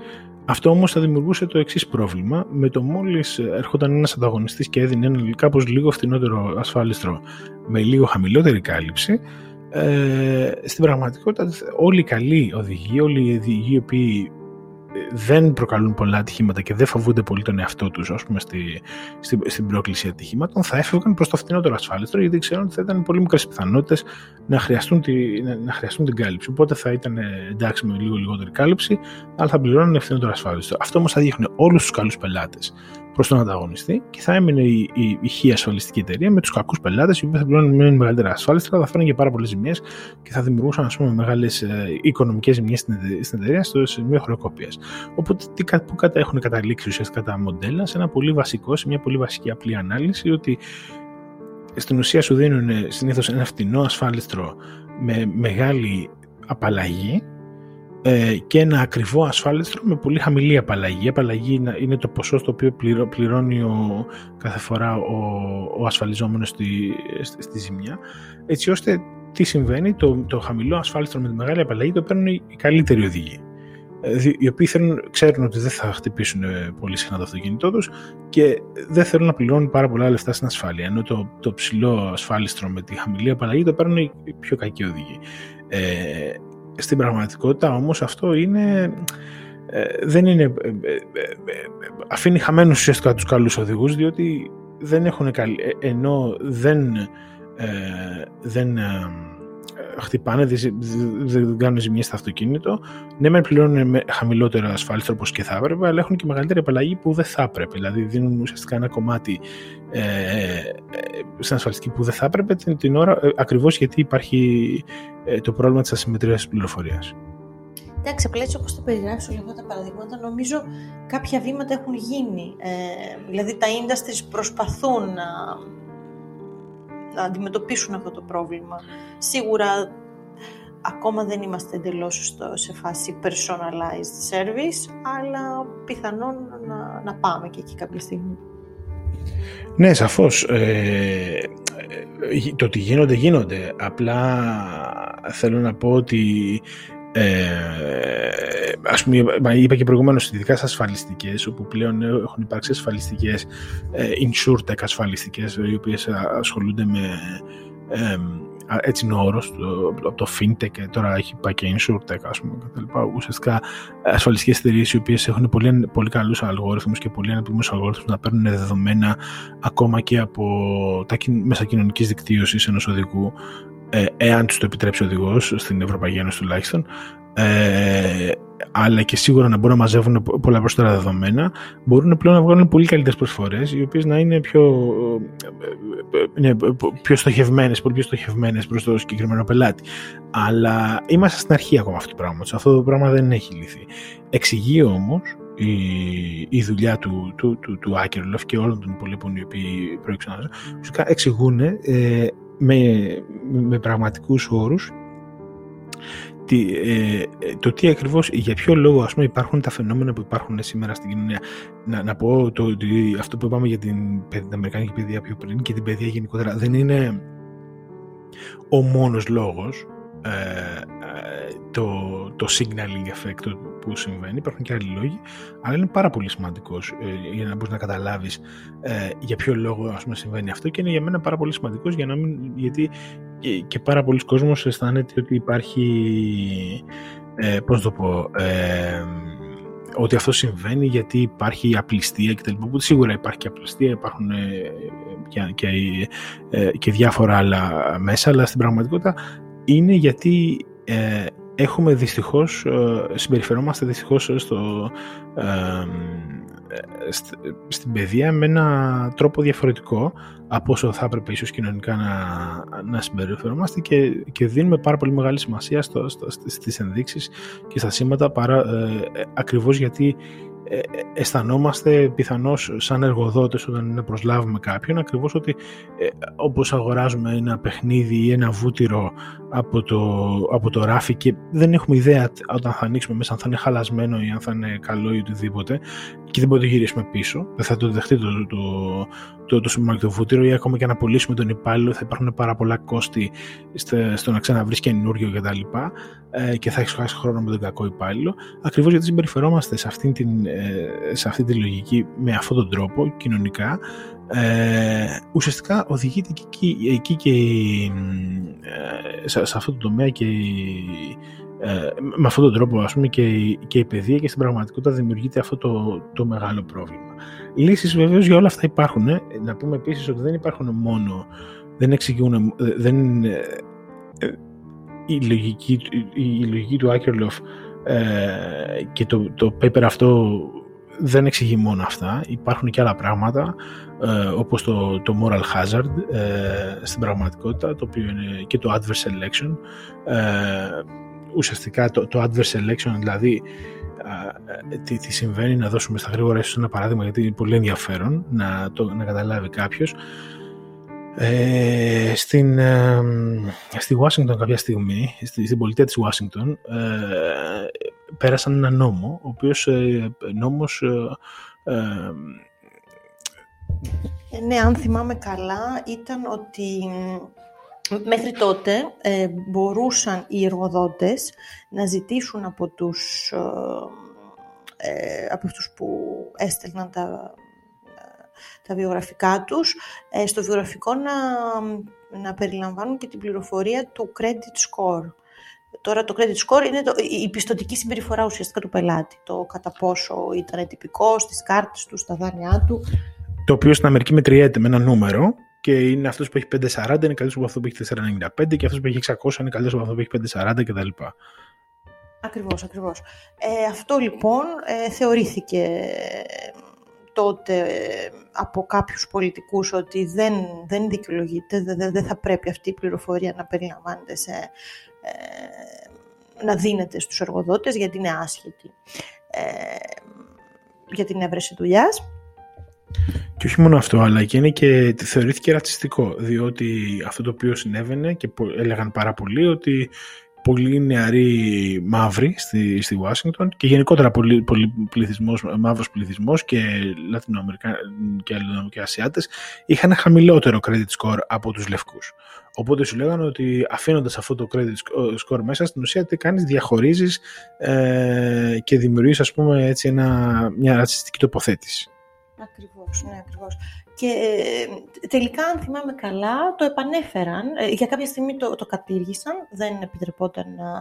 Αυτό όμως θα δημιουργούσε το εξής πρόβλημα. Με το μόλις έρχονταν ένας ανταγωνιστής και έδινε ένα κάπως λίγο φθηνότερο ασφάλιστρο με λίγο χαμηλότερη κάλυψη ε, στην πραγματικότητα όλοι οι καλοί οδηγοί, όλοι οι οδηγοί οι οποίοι δεν προκαλούν πολλά ατυχήματα και δεν φοβούνται πολύ τον εαυτό τους, ας πούμε, στη, στη, στην πρόκληση ατυχήματων, θα έφευγαν προς το φθηνότερο ασφάλιστρο, γιατί ξέρουν ότι θα ήταν πολύ μικρές πιθανότητες να, χρειαστούν τη, να, να χρειαστούν την κάλυψη. Οπότε θα ήταν εντάξει με λίγο λιγότερη κάλυψη, αλλά θα πληρώνουν φθηνότερο ασφάλιστρο. Αυτό όμως θα δείχνει όλους τους καλούς πελάτες προς τον ανταγωνιστή και θα έμεινε η, η, η χή ασφαλιστική εταιρεία με τους κακούς πελάτες, οι οποίοι θα πληρώνουν μεγαλύτερα ασφάλιστρα, θα φέρνουν και πάρα πολλές ζημιές και θα δημιουργούσαν μεγάλες οικονομικές ζημιές στην, στην εταιρεία στο σημείο χρεοκοπία. Οπότε, τι, που κατα, έχουν καταλήξει ουσιαστικά τα μοντέλα σε ένα πολύ βασικό, σε μια πολύ βασική απλή ανάλυση, ότι στην ουσία σου δίνουν συνήθως ένα φτηνό ασφάλιστρο με μεγάλη απαλλαγή ε, και ένα ακριβό ασφάλιστρο με πολύ χαμηλή απαλλαγή. Η απαλλαγή είναι το ποσό στο οποίο πληρώνει ο, κάθε φορά ο, ο ασφαλιζόμενος στη, στη, ζημιά. Έτσι ώστε τι συμβαίνει, το, το χαμηλό ασφάλιστρο με τη μεγάλη απαλλαγή το παίρνουν οι καλύτεροι οδηγοί. Ε, οι οποίοι θέλουν, ξέρουν ότι δεν θα χτυπήσουν ε, πολύ συχνά το αυτοκίνητό τους και δεν θέλουν να πληρώνουν πάρα πολλά λεφτά στην ασφάλεια. Ενώ το, το ψηλό ασφάλιστρο με τη χαμηλή απαλλαγή το παίρνουν οι πιο κακοί οδηγοί. Ε, στην πραγματικότητα όμως αυτό είναι, ε, δεν είναι, ε, ε, αφήνει χαμένους ουσιαστικά τους καλούς οδηγούς διότι δεν έχουν καλή, ενώ δεν, δεν χτυπάνε, δεν κάνουν ζημιέ στο αυτοκίνητο. Ναι, με πληρώνουν με χαμηλότερο ασφάλιστρο όπως και θα έπρεπε, αλλά έχουν και μεγαλύτερη απαλλαγή που δεν θα έπρεπε. Δηλαδή, δίνουν ουσιαστικά ένα κομμάτι ε, στην ασφαλιστική που δεν θα έπρεπε την, την ώρα ε, ακριβώς γιατί υπάρχει ε, το πρόβλημα της ασυμμετρίας τη πληροφορίας. Εντάξει, απλά έτσι όπως το περιγράφεις όλα αυτά τα παραδείγματα, νομίζω κάποια βήματα έχουν γίνει. Ε, δηλαδή τα industries προσπαθούν να να αντιμετωπίσουν αυτό το πρόβλημα. Σίγουρα ακόμα δεν είμαστε εντελώς σε φάση personalized service, αλλά πιθανόν να, να πάμε και εκεί κάποια στιγμή. Ναι, σαφώς. Ε, το ότι γίνονται, γίνονται. Απλά θέλω να πω ότι Ε, ας πούμε, είπα και προηγουμένως, ειδικά στις ασφαλιστικές, όπου πλέον έχουν υπάρξει ασφαλιστικές, ε, insurtech ασφαλιστικές, οι οποίες ασχολούνται με ε, έτσι είναι ο όρος από το fintech τώρα έχει πάει και insurtech ας πούμε κτλ. Ουσιαστικά ασφαλιστικές εταιρείες οι οποίες έχουν πολύ, πολύ καλούς αλγόριθμους και πολύ αναπτυγμένους αλγόριθμους να παίρνουν δεδομένα ακόμα και από τα μέσα κοινωνικής δικτύωσης ενός οδηγού ε, εάν τους το επιτρέψει ο οδηγός, στην Ευρωπαϊκή Ένωση τουλάχιστον, ε, αλλά και σίγουρα να μπορούν να μαζεύουν πολλά περισσότερα δεδομένα, μπορούν πλέον να βγάλουν πολύ καλύτερες προσφορές, οι οποίες να είναι πιο, είναι πιο στοχευμένες, πολύ πιο στοχευμένες προς το συγκεκριμένο πελάτη. Αλλά είμαστε στην αρχή ακόμα αυτού του πράγματος. Αυτό το πράγμα δεν έχει λυθεί. Εξηγεί όμως η, η δουλειά του, του, του, του Άκερλοφ και όλων των υπολείπων οι οποίοι προεξηγούν, εξηγούν ε, με, με πραγματικούς όρους τι, ε, το τι ακριβώς, για ποιο λόγο ας πούμε, υπάρχουν τα φαινόμενα που υπάρχουν σήμερα στην κοινωνία. Να, να πω το, ότι αυτό που είπαμε για την, την Αμερικανική παιδεία πιο πριν και την παιδεία γενικότερα δεν είναι ο μόνος λόγος ε, ε, το, το signaling effect που συμβαίνει. Υπάρχουν και άλλοι λόγοι, αλλά είναι πάρα πολύ σημαντικός ε, για να μπορείς να καταλάβεις ε, για ποιο λόγο ας πούμε, συμβαίνει αυτό και είναι για μένα πάρα πολύ σημαντικός για να μην, γιατί και, και πάρα πολλοί κόσμος αισθάνεται ότι υπάρχει ε, πώς το πω ε, ότι αυτό συμβαίνει γιατί υπάρχει απληστία και τα λοιπά. Σίγουρα υπάρχει και απληστία, υπάρχουν ε, και, και, ε, και διάφορα άλλα μέσα, αλλά στην πραγματικότητα είναι γιατί ε, έχουμε δυστυχώς, ε, συμπεριφερόμαστε δυστυχώς στο, ε, στην παιδεία με ένα τρόπο διαφορετικό από όσο θα έπρεπε ίσως κοινωνικά να, να συμπεριφερόμαστε και, και δίνουμε πάρα πολύ μεγάλη σημασία στο, στο, στις ενδείξεις και στα σήματα παρά, ε, ακριβώς γιατί ε, αισθανόμαστε πιθανώς σαν εργοδότες όταν προσλάβουμε κάποιον ακριβώς ότι ε, όπως αγοράζουμε ένα παιχνίδι ή ένα βούτυρο από το, από το ράφι και δεν έχουμε ιδέα όταν θα ανοίξουμε μέσα αν θα είναι χαλασμένο ή αν θα είναι καλό ή οτιδήποτε και δεν μπορούμε να το γυρίσουμε πίσω δεν θα το δεχτεί το, το, το, το σούπερ το βούτυρο ή ακόμα και να πωλήσουμε τον υπάλληλο θα υπάρχουν πάρα πολλά κόστη στο να ξαναβρεις καινούριο κτλ. Ε, και θα έχεις χάσει χρόνο με τον κακό υπάλληλο. Ακριβώς γιατί συμπεριφερόμαστε σε αυτή, την, ε, σε αυτή τη λογική με αυτόν τον τρόπο κοινωνικά. Ε, ουσιαστικά οδηγείται εκεί, εκεί και ε, σε, σε αυτό το τομέα και ε, με αυτόν τον τρόπο ας πούμε και, και η παιδεία και στην πραγματικότητα δημιουργείται αυτό το, το μεγάλο πρόβλημα. Λύσεις βεβαίως για όλα αυτά υπάρχουν. Ε. Να πούμε επίσης ότι δεν υπάρχουν μόνο, δεν εξηγούν, ε, δεν, η, λογική, η λογική του Άκερλοφ και το, το paper αυτό δεν εξηγεί μόνο αυτά. Υπάρχουν και άλλα πράγματα όπως το, το moral hazard στην πραγματικότητα το οποίο είναι και το adverse selection ουσιαστικά το, το adverse selection, δηλαδή τι, τι συμβαίνει, να δώσουμε στα γρήγορα ίσως ένα παράδειγμα γιατί είναι πολύ ενδιαφέρον να, το, να καταλάβει κάποιος. Ε, στην, ε, στη Washington κάποια στιγμή, στη, στην πολιτεία της Washington, ε, πέρασαν ένα νόμο, ο οποίος ε, νόμος... Ε, ναι, αν θυμάμαι καλά, ήταν ότι Μέχρι τότε ε, μπορούσαν οι εργοδότες να ζητήσουν από τους, ε, ε από αυτούς που έστελναν τα, τα βιογραφικά τους, ε, στο βιογραφικό να, να περιλαμβάνουν και την πληροφορία του credit score. Τώρα το credit score είναι το, η πιστοτική συμπεριφορά ουσιαστικά του πελάτη. Το κατά πόσο ήταν τυπικό στις κάρτες τους, στα δάνειά του. Το οποίο στην Αμερική μετριέται με ένα νούμερο και είναι αυτός που έχει 540 είναι καλύτερος από αυτό που έχει 495 και αυτός που έχει 600 είναι καλύτερος από αυτό που έχει 540 κτλ. Ακριβώς, ακριβώς. Ε, αυτό λοιπόν ε, θεωρήθηκε ε, τότε ε, από κάποιους πολιτικούς ότι δεν, δεν δικαιολογείται, δεν, δεν θα πρέπει αυτή η πληροφορία να περιλαμβάνεται σε, να δίνεται στους εργοδότες γιατί είναι άσχετη για την έβρεση δουλειάς. Και όχι μόνο αυτό, αλλά και είναι και θεωρήθηκε ρατσιστικό, διότι αυτό το οποίο συνέβαινε και έλεγαν πάρα πολύ ότι πολύ νεαροί μαύροι στη, στη Washington και γενικότερα πολύ, πολύ πληθυσμός, μαύρος πληθυσμός και Λατινοαμερικά και, και Ασιάτες είχαν χαμηλότερο credit score από τους λευκούς. Οπότε σου λέγανε ότι αφήνοντας αυτό το credit score μέσα, στην ουσία τι κάνεις, διαχωρίζεις ε, και δημιουργείς, ας πούμε, έτσι ένα, μια ρατσιστική τοποθέτηση. Ακριβώς, ναι, ακριβώς. Και ε, τελικά, αν θυμάμαι καλά, το επανέφεραν. Ε, για κάποια στιγμή το, το κατήργησαν, δεν επιτρεπόταν να,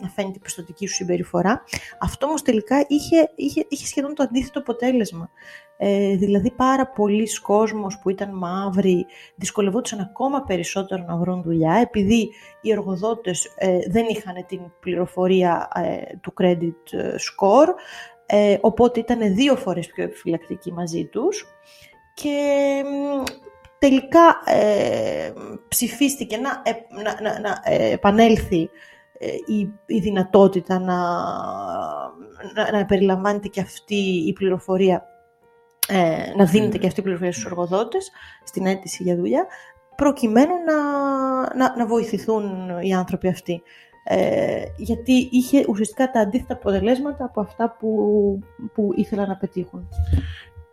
να φαίνει την πιστοτική σου συμπεριφορά. Αυτό όμως τελικά είχε, είχε, είχε σχεδόν το αντίθετο αποτέλεσμα. Ε, δηλαδή πάρα πολλοί κόσμος που ήταν μαύροι δυσκολευόντουσαν ακόμα περισσότερο να βρουν δουλειά επειδή οι εργοδότες ε, δεν είχαν την πληροφορία ε, του credit score οπότε ήταν δύο φορές πιο επιφυλακτικοί μαζί τους και τελικά ψηφίστηκε να, να, να, να επανέλθει η, η δυνατότητα να, να, να περιλαμβάνεται και αυτή η πληροφορία ε, να δίνεται και αυτή η πληροφορία στους εργοδότες στην αίτηση για δουλειά, προκειμένου να, να, να βοηθηθούν οι άνθρωποι αυτοί. Ε, γιατί είχε ουσιαστικά τα αντίθετα αποτελέσματα από αυτά που, που ήθελαν να πετύχουν.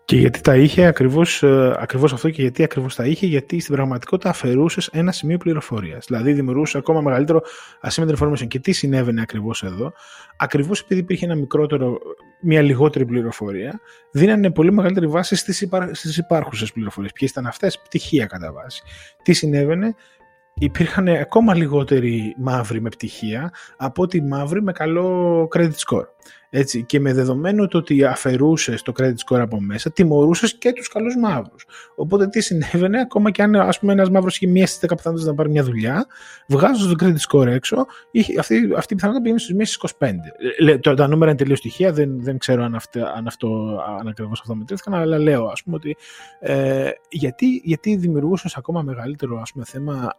Και γιατί τα είχε ακριβώς, ε, ακριβώς αυτό και γιατί ακριβώς τα είχε, γιατί στην πραγματικότητα αφαιρούσες ένα σημείο πληροφορίας. Δηλαδή δημιουργούσες ακόμα μεγαλύτερο asymmetry information. Και τι συνέβαινε ακριβώς εδώ; Ακριβώς επειδή υπήρχε ένα μικρότερο, μια λιγότερη πληροφορία, δίνανε πολύ μεγαλύτερη βάση στις, υπά, στις υπάρχουσες πληροφορίες. Ποιες ήταν αυτές, πτυχία κατά βάση. Τι συνέβαινε, υπήρχαν ακόμα λιγότεροι μαύροι με πτυχία από ότι μαύροι με καλό credit score. Έτσι, και με δεδομένο το ότι αφαιρούσες το credit score από μέσα, τιμωρούσες και τους καλούς μαύρους. Οπότε τι συνέβαινε, ακόμα και αν ας πούμε, ένας μαύρος είχε μία στι 10 πιθανότητε να πάρει μια δουλειά, βγάζοντας το credit score έξω, είχε, αυτή, αυτή η πιθανότητα πήγαινε στου μία στις 25. Λε, το, τα νούμερα είναι τελείως στοιχεία, δεν, δεν ξέρω αν, αυτά, αν, αυτό, αν ακριβώς αυτό μετρήθηκαν, αλλά λέω ας πούμε ότι ε, γιατί, γιατί δημιουργούσες ακόμα μεγαλύτερο ας πούμε, θέμα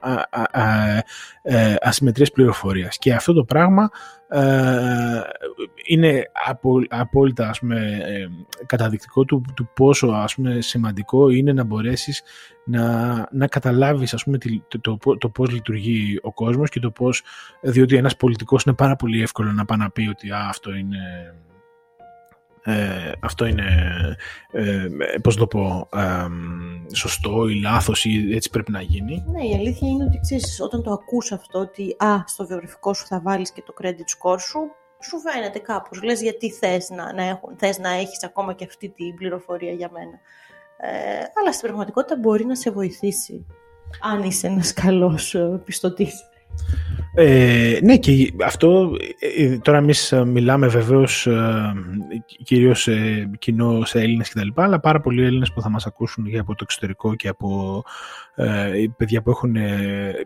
ε, ασυμμετρίας πληροφορίας. Και αυτό το πράγμα ε, είναι απόλυτα ας πούμε, ε, καταδεικτικό του, του πόσο ας πούμε, σημαντικό είναι να μπορέσεις να, να καταλάβεις ας πούμε, το, το, το, πώς λειτουργεί ο κόσμος και το πώς, διότι ένας πολιτικός είναι πάρα πολύ εύκολο να πάει να πει ότι α, αυτό είναι ε, αυτό είναι, ε, πώς το πω, ε, σωστό ή λάθος ή έτσι πρέπει να γίνει. Ναι, η αλήθεια είναι ότι ξέρεις, όταν το ακούς αυτό ότι α, στο βιογραφικό σου θα βάλεις και το credit score σου, σου φαίνεται κάπως. Λες γιατί θες να, να, έχουν, θες να έχεις ακόμα και αυτή την πληροφορία για μένα. Ε, αλλά στην πραγματικότητα μπορεί να σε βοηθήσει αν είσαι ένας καλός ε, πιστωτής. Ε, ναι και αυτό ε, τώρα εμείς μιλάμε βεβαίως ε, κυρίως σε κοινό σε Έλληνες κτλ αλλά πάρα πολλοί Έλληνες που θα μας ακούσουν και από το εξωτερικό και από ε, παιδιά που έχουν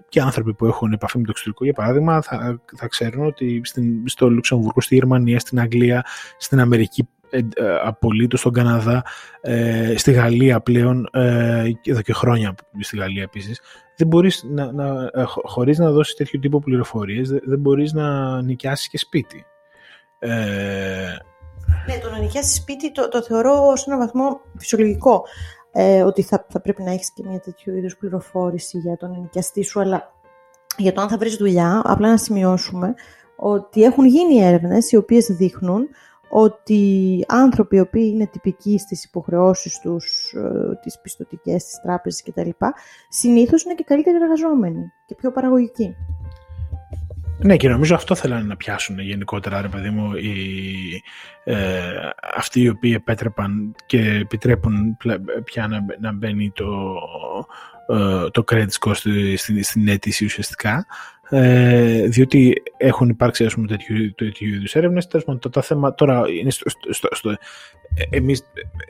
και άνθρωποι που έχουν επαφή με το εξωτερικό για παράδειγμα θα, θα ξέρουν ότι στην, στο Λουξεμβούργο, στη Γερμανία, στην Αγγλία, στην Αμερική απολύτως στον Καναδά, στη Γαλλία πλέον, εδώ και χρόνια στη Γαλλία επίσης, δεν μπορείς να, να, ε, χωρίς να δώσεις τέτοιο τύπο πληροφορίες, δεν μπορείς να νοικιάσεις και σπίτι. Ε... Ναι, το να νοικιάσεις σπίτι το, το θεωρώ σε έναν βαθμό φυσιολογικό. Ε, ότι θα, θα πρέπει να έχεις και μια τέτοιου είδους πληροφόρηση για τον νοικιαστή σου, αλλά για το αν θα βρεις δουλειά, απλά να σημειώσουμε ότι έχουν γίνει έρευνες οι οποίες δείχνουν ότι άνθρωποι οι οποίοι είναι τυπικοί στις υποχρεώσεις τους, ε, τις πιστοτικές, τις τράπεζες κτλ. συνήθως είναι και καλύτεροι εργαζόμενοι και πιο παραγωγικοί. Ναι, και νομίζω αυτό θέλανε να πιάσουν γενικότερα, ρε παιδί μου, οι, ε, αυτοί οι οποίοι επέτρεπαν και επιτρέπουν πια να, να μπαίνει το, ε, το credit score στην, στην αίτηση ουσιαστικά ε, διότι έχουν υπάρξει ας πούμε, τέτοιου, τέτοιου είδους έρευνες. Το, το θέμα τώρα είναι στο. στο, στο ε, Εμείς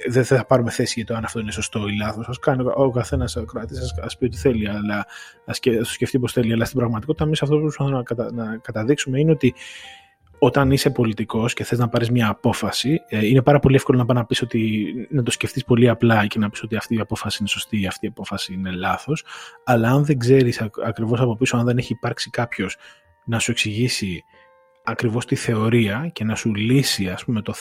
δεν θα πάρουμε θέση για το αν αυτό είναι σωστό ή λάθος. Α κάνει ο καθένας κράτη, α πει ό,τι θέλει, αλλά ας σκεφτεί πώ θέλει. Αλλά στην πραγματικότητα, εμείς αυτό που προσπαθούμε να, κατα, να καταδείξουμε είναι ότι όταν είσαι πολιτικός και θες να πάρεις μια απόφαση, ε, είναι πάρα πολύ εύκολο να πάει να πεις ότι να το σκεφτείς πολύ απλά και να πεις ότι αυτή η απόφαση είναι σωστή ή αυτή η απόφαση είναι λάθος. Αλλά αν δεν ξέρεις ακριβώς από πίσω, αν δεν έχει υπάρξει κάποιος να σου εξηγήσει ακριβώς τη θεωρία και να σου λύσει ας πούμε, το,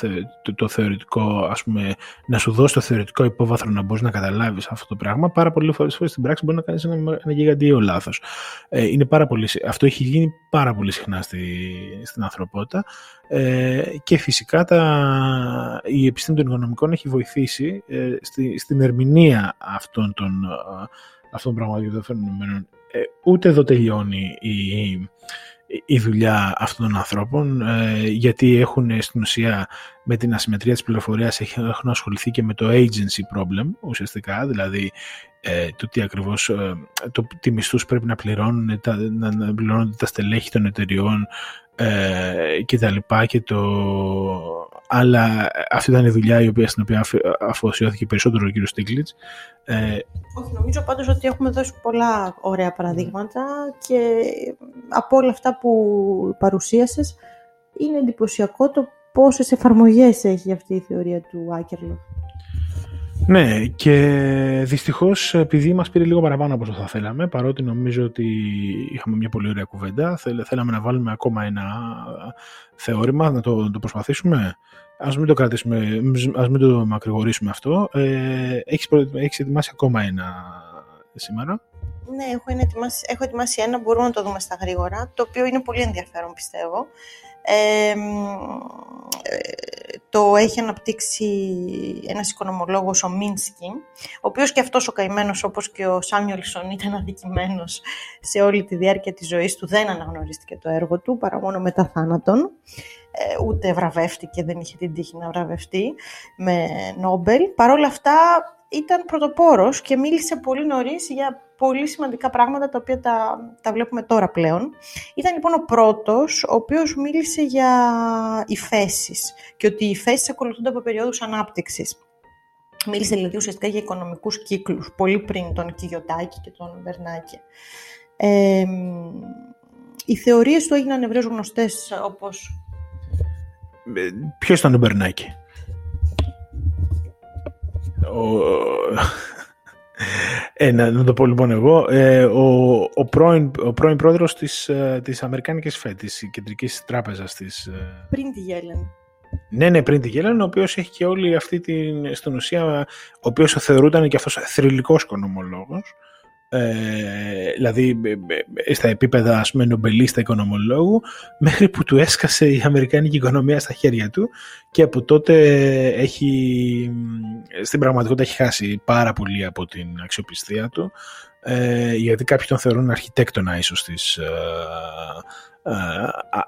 το, θεωρητικό, ας πούμε, να σου δώσει το θεωρητικό υπόβαθρο να μπορείς να καταλάβεις αυτό το πράγμα, πάρα πολλές φορές στην πράξη μπορεί να κάνεις ένα, ένα γιγαντιαίο λάθος. Ε, είναι πάρα πολύ, αυτό έχει γίνει πάρα πολύ συχνά στη, στην ανθρωπότητα ε, και φυσικά τα, η επιστήμη των οικονομικών έχει βοηθήσει ε, στη, στην ερμηνεία αυτών των, αυτών των πραγματικών φαινομένων. Ε, ούτε εδώ τελειώνει η, η δουλειά αυτών των ανθρώπων ε, γιατί έχουν στην ουσία με την ασυμμετρία της πληροφορίας έχουν ασχοληθεί και με το agency problem ουσιαστικά δηλαδή ε, το τι ακριβώς ε, το τι μισθούς πρέπει να πληρώνουν τα, να, να πληρώνονται τα στελέχη των εταιριών ε, και τα λοιπά και το αλλά αυτή ήταν η δουλειά η οποία, στην οποία αφοσιώθηκε περισσότερο ο κύριος Στίγκλιτς ε, Όχι, νομίζω πάντως ότι έχουμε δώσει πολλά ωραία παραδείγματα και από όλα αυτά που παρουσίασες είναι εντυπωσιακό το πόσες εφαρμογές έχει αυτή η θεωρία του Άκερλο. Ναι, και δυστυχώς επειδή μας πήρε λίγο παραπάνω από όσο θα θέλαμε, παρότι νομίζω ότι είχαμε μια πολύ ωραία κουβέντα, θέλαμε να βάλουμε ακόμα ένα θεώρημα, να το, να το προσπαθήσουμε. Ας μην το κρατήσουμε, ας μην το μακρηγορήσουμε αυτό. Ε, έχεις, έχεις ετοιμάσει ακόμα ένα σήμερα; Ναι, έχω, ετοιμάσει, έχω ετοιμάσει ένα, μπορούμε να το δούμε στα γρήγορα, το οποίο είναι πολύ ενδιαφέρον πιστεύω. Ε, το έχει αναπτύξει ένας οικονομολόγος, ο Μίνσκι, ο οποίος και αυτός ο καημένος, όπως και ο Σάμιολσον, ήταν αδικημένος σε όλη τη διάρκεια της ζωής του. Δεν αναγνωρίστηκε το έργο του, παρά μόνο μετά θάνατον. Ε, ούτε βραβεύτηκε, δεν είχε την τύχη να βραβευτεί με Νόμπελ. Παρ' όλα αυτά ήταν πρωτοπόρος και μίλησε πολύ νωρίς για πολύ σημαντικά πράγματα τα οποία τα, τα βλέπουμε τώρα πλέον. Ήταν λοιπόν ο πρώτος ο οποίος μίλησε για υφέσεις και ότι οι υφέσεις ακολουθούνται από περιόδους ανάπτυξης. Μίλησε δηλαδή ουσιαστικά για οικονομικούς κύκλους, πολύ πριν τον Κιγιοτάκη και τον Μπερνάκη. Ε, οι θεωρίες του έγιναν ευρέως γνωστές όπως... Ε, ποιος ήταν ο Μπερνάκη; Ο... Ε, να, το πω λοιπόν εγώ. Ε, ο, ο, πρώην, ο πρώην πρόεδρος της, ε, της Αμερικάνικης ΦΕΤ, της Κεντρικής Τράπεζας της... Ε, πριν τη Γέλεν. Ναι, ναι, πριν τη Γέλεν, ο οποίος έχει και όλη αυτή την, στην ουσία, ο οποίος θεωρούταν και αυτός θρηλυκός οικονομολόγος. Ε, δηλαδή ε, στα επίπεδα ας πούμε νομπελίστα οικονομολόγου μέχρι που του έσκασε η Αμερικάνικη οικονομία στα χέρια του και από τότε έχει στην πραγματικότητα έχει χάσει πάρα πολύ από την αξιοπιστία του. Ε, γιατί κάποιοι τον θεωρούν αρχιτέκτονα ίσως της, ε, ε,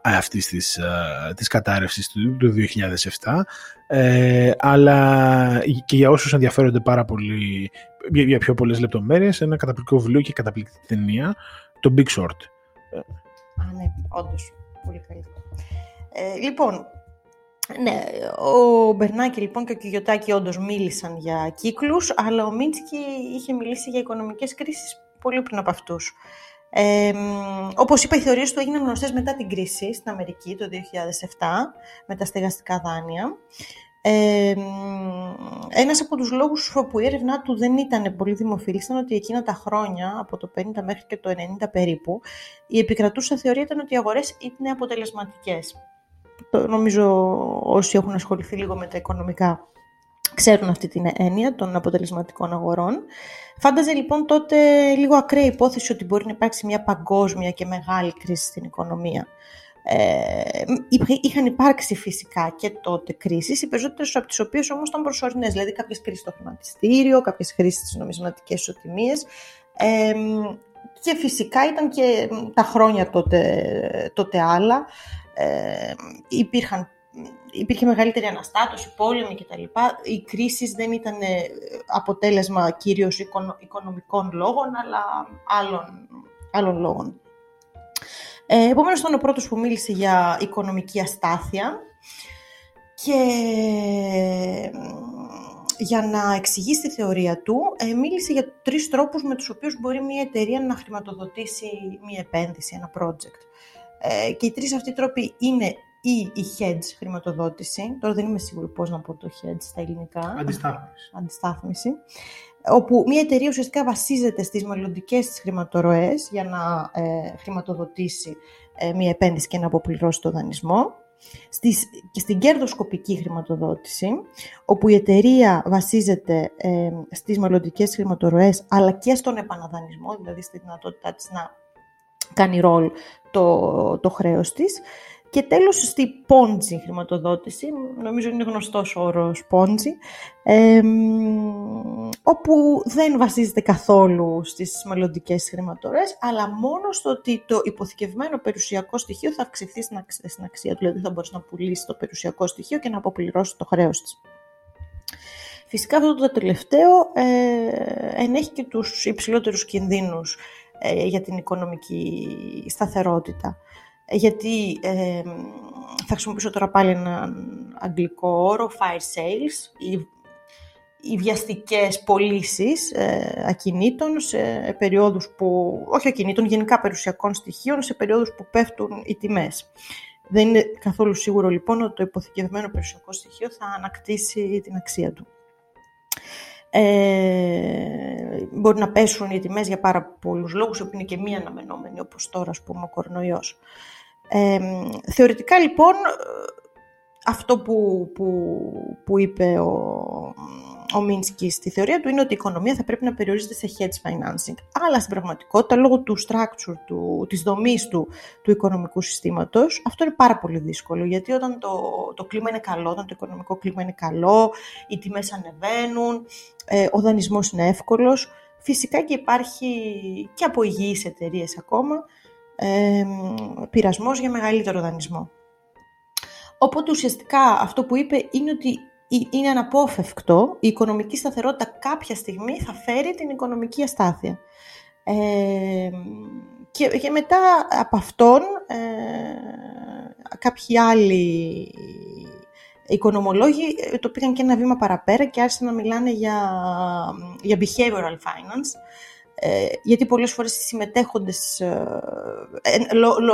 αυτής της, της κατάρρευσης του, του 2007 ε, αλλά και για όσους ενδιαφέρονται πάρα πολύ για, για πιο πολλές λεπτομέρειες ένα καταπληκτικό βιβλίο και καταπληκτική ταινία το Big Short. Α, ναι, όντως, πολύ καλή. Ε, λοιπόν, ναι, ο Μπερνάκη λοιπόν και ο Κιγιωτάκη όντως μίλησαν για κύκλους, αλλά ο Μίνσκι είχε μιλήσει για οικονομικές κρίσεις πολύ πριν από αυτούς. Ε, όπως είπα, οι θεωρίες του έγιναν γνωστές μετά την κρίση στην Αμερική το 2007, με τα στεγαστικά δάνεια. Ε, ένας από τους λόγους που η έρευνά του δεν ήταν πολύ δημοφιλής ήταν ότι εκείνα τα χρόνια, από το 50 μέχρι και το 90 περίπου, η επικρατούσα θεωρία ήταν ότι οι αγορές ήταν αποτελεσματικές. Το, νομίζω όσοι έχουν ασχοληθεί λίγο με τα οικονομικά ξέρουν αυτή την έννοια των αποτελεσματικών αγορών. Φάνταζε λοιπόν τότε λίγο ακραία υπόθεση ότι μπορεί να υπάρξει μια παγκόσμια και μεγάλη κρίση στην οικονομία. Ε, είχαν υπάρξει φυσικά και τότε κρίσεις, οι περισσότερες από τις οποίες όμως ήταν προσωρινές, δηλαδή κάποιες κρίσεις στο χρηματιστήριο, κάποιες κρίσεις στις νομισματικές ισοτιμίες ε, και φυσικά ήταν και τα χρόνια τότε, τότε άλλα, ε, υπήρχαν υπήρχε μεγαλύτερη αναστάτωση, πόλεμοι κτλ. Οι κρίσεις δεν ήταν ε, αποτέλεσμα κυρίως οικονομικών λόγων, αλλά άλλων, άλλων λόγων. Ε, επομένως, ήταν ο πρώτος που μίλησε για οικονομική αστάθεια και για να εξηγήσει τη θεωρία του, ε, μίλησε για τρεις τρόπους με τους οποίους μπορεί μια εταιρεία να χρηματοδοτήσει μια επένδυση, ένα project. Ε, και οι τρεις αυτοί τρόποι είναι ή η hedge χρηματοδότηση, τώρα δεν είμαι σίγουρη πώς να πω το hedge στα ελληνικά. Αντιστάθμιση. Αντιστάθμιση. Όπου μια εταιρεία ουσιαστικά βασίζεται στις μελλοντικές της χρηματορροές για να ε, χρηματοδοτήσει ε, μια επένδυση και να αποπληρώσει το δανεισμό. Στις, και στην κερδοσκοπική χρηματοδότηση, όπου η εταιρεία βασίζεται ε, στις μελλοντικές χρηματορροές, αλλά και στον επαναδανισμό, δηλαδή στη δυνατότητά της να κάνει ρόλ το, το χρέος της. Και τέλος στη πόντζι χρηματοδότηση, νομίζω είναι γνωστός ο όρος πόντζι, όπου δεν βασίζεται καθόλου στις μελλοντικές χρηματορές, αλλά μόνο στο ότι το υποθηκευμένο περιουσιακό στοιχείο θα αυξηθεί στην αξία του, δηλαδή θα μπορέσει να πουλήσεις το περιουσιακό στοιχείο και να αποπληρώσεις το χρέος της. Φυσικά αυτό το τελευταίο ε, ενέχει και τους υψηλότερους κινδύνους ε, για την οικονομική σταθερότητα γιατί ε, θα χρησιμοποιήσω τώρα πάλι ένα αγγλικό όρο, fire sales, οι, οι βιαστικές πωλήσεις ε, ακινήτων σε περιόδους που, όχι ακινήτων, γενικά περιουσιακών στοιχείων, σε περιόδους που πέφτουν οι τιμές. Δεν είναι καθόλου σίγουρο λοιπόν ότι το υποθηκευμένο περιουσιακό στοιχείο θα ανακτήσει την αξία του. Ε, μπορεί να πέσουν οι τιμές για πάρα πολλούς λόγους, που είναι και μία αναμενόμενη, όπως τώρα, ας πούμε, ο κορονοϊός. Ε, θεωρητικά, λοιπόν, αυτό που, που, που είπε ο, ο Μίνσκι στη θεωρία του είναι ότι η οικονομία θα πρέπει να περιορίζεται σε hedge financing. Αλλά στην πραγματικότητα, λόγω του structure, του, της δομής του, του οικονομικού συστήματος, αυτό είναι πάρα πολύ δύσκολο. Γιατί όταν το, το κλίμα είναι καλό, όταν το οικονομικό κλίμα είναι καλό, οι τιμές ανεβαίνουν, ε, ο δανεισμός είναι εύκολος, φυσικά και υπάρχει και από υγιείς εταιρείες ακόμα, ε, πειρασμός για μεγαλύτερο δανεισμό. Οπότε ουσιαστικά αυτό που είπε είναι ότι είναι αναπόφευκτο, η οικονομική σταθερότητα κάποια στιγμή θα φέρει την οικονομική αστάθεια. Ε, και, και μετά από αυτόν ε, κάποιοι άλλοι οικονομολόγοι ε, το πήγαν και ένα βήμα παραπέρα και άρχισαν να μιλάνε για, για behavioral finance, ε, γιατί πολλές φορές οι συμμετέχοντες, ε,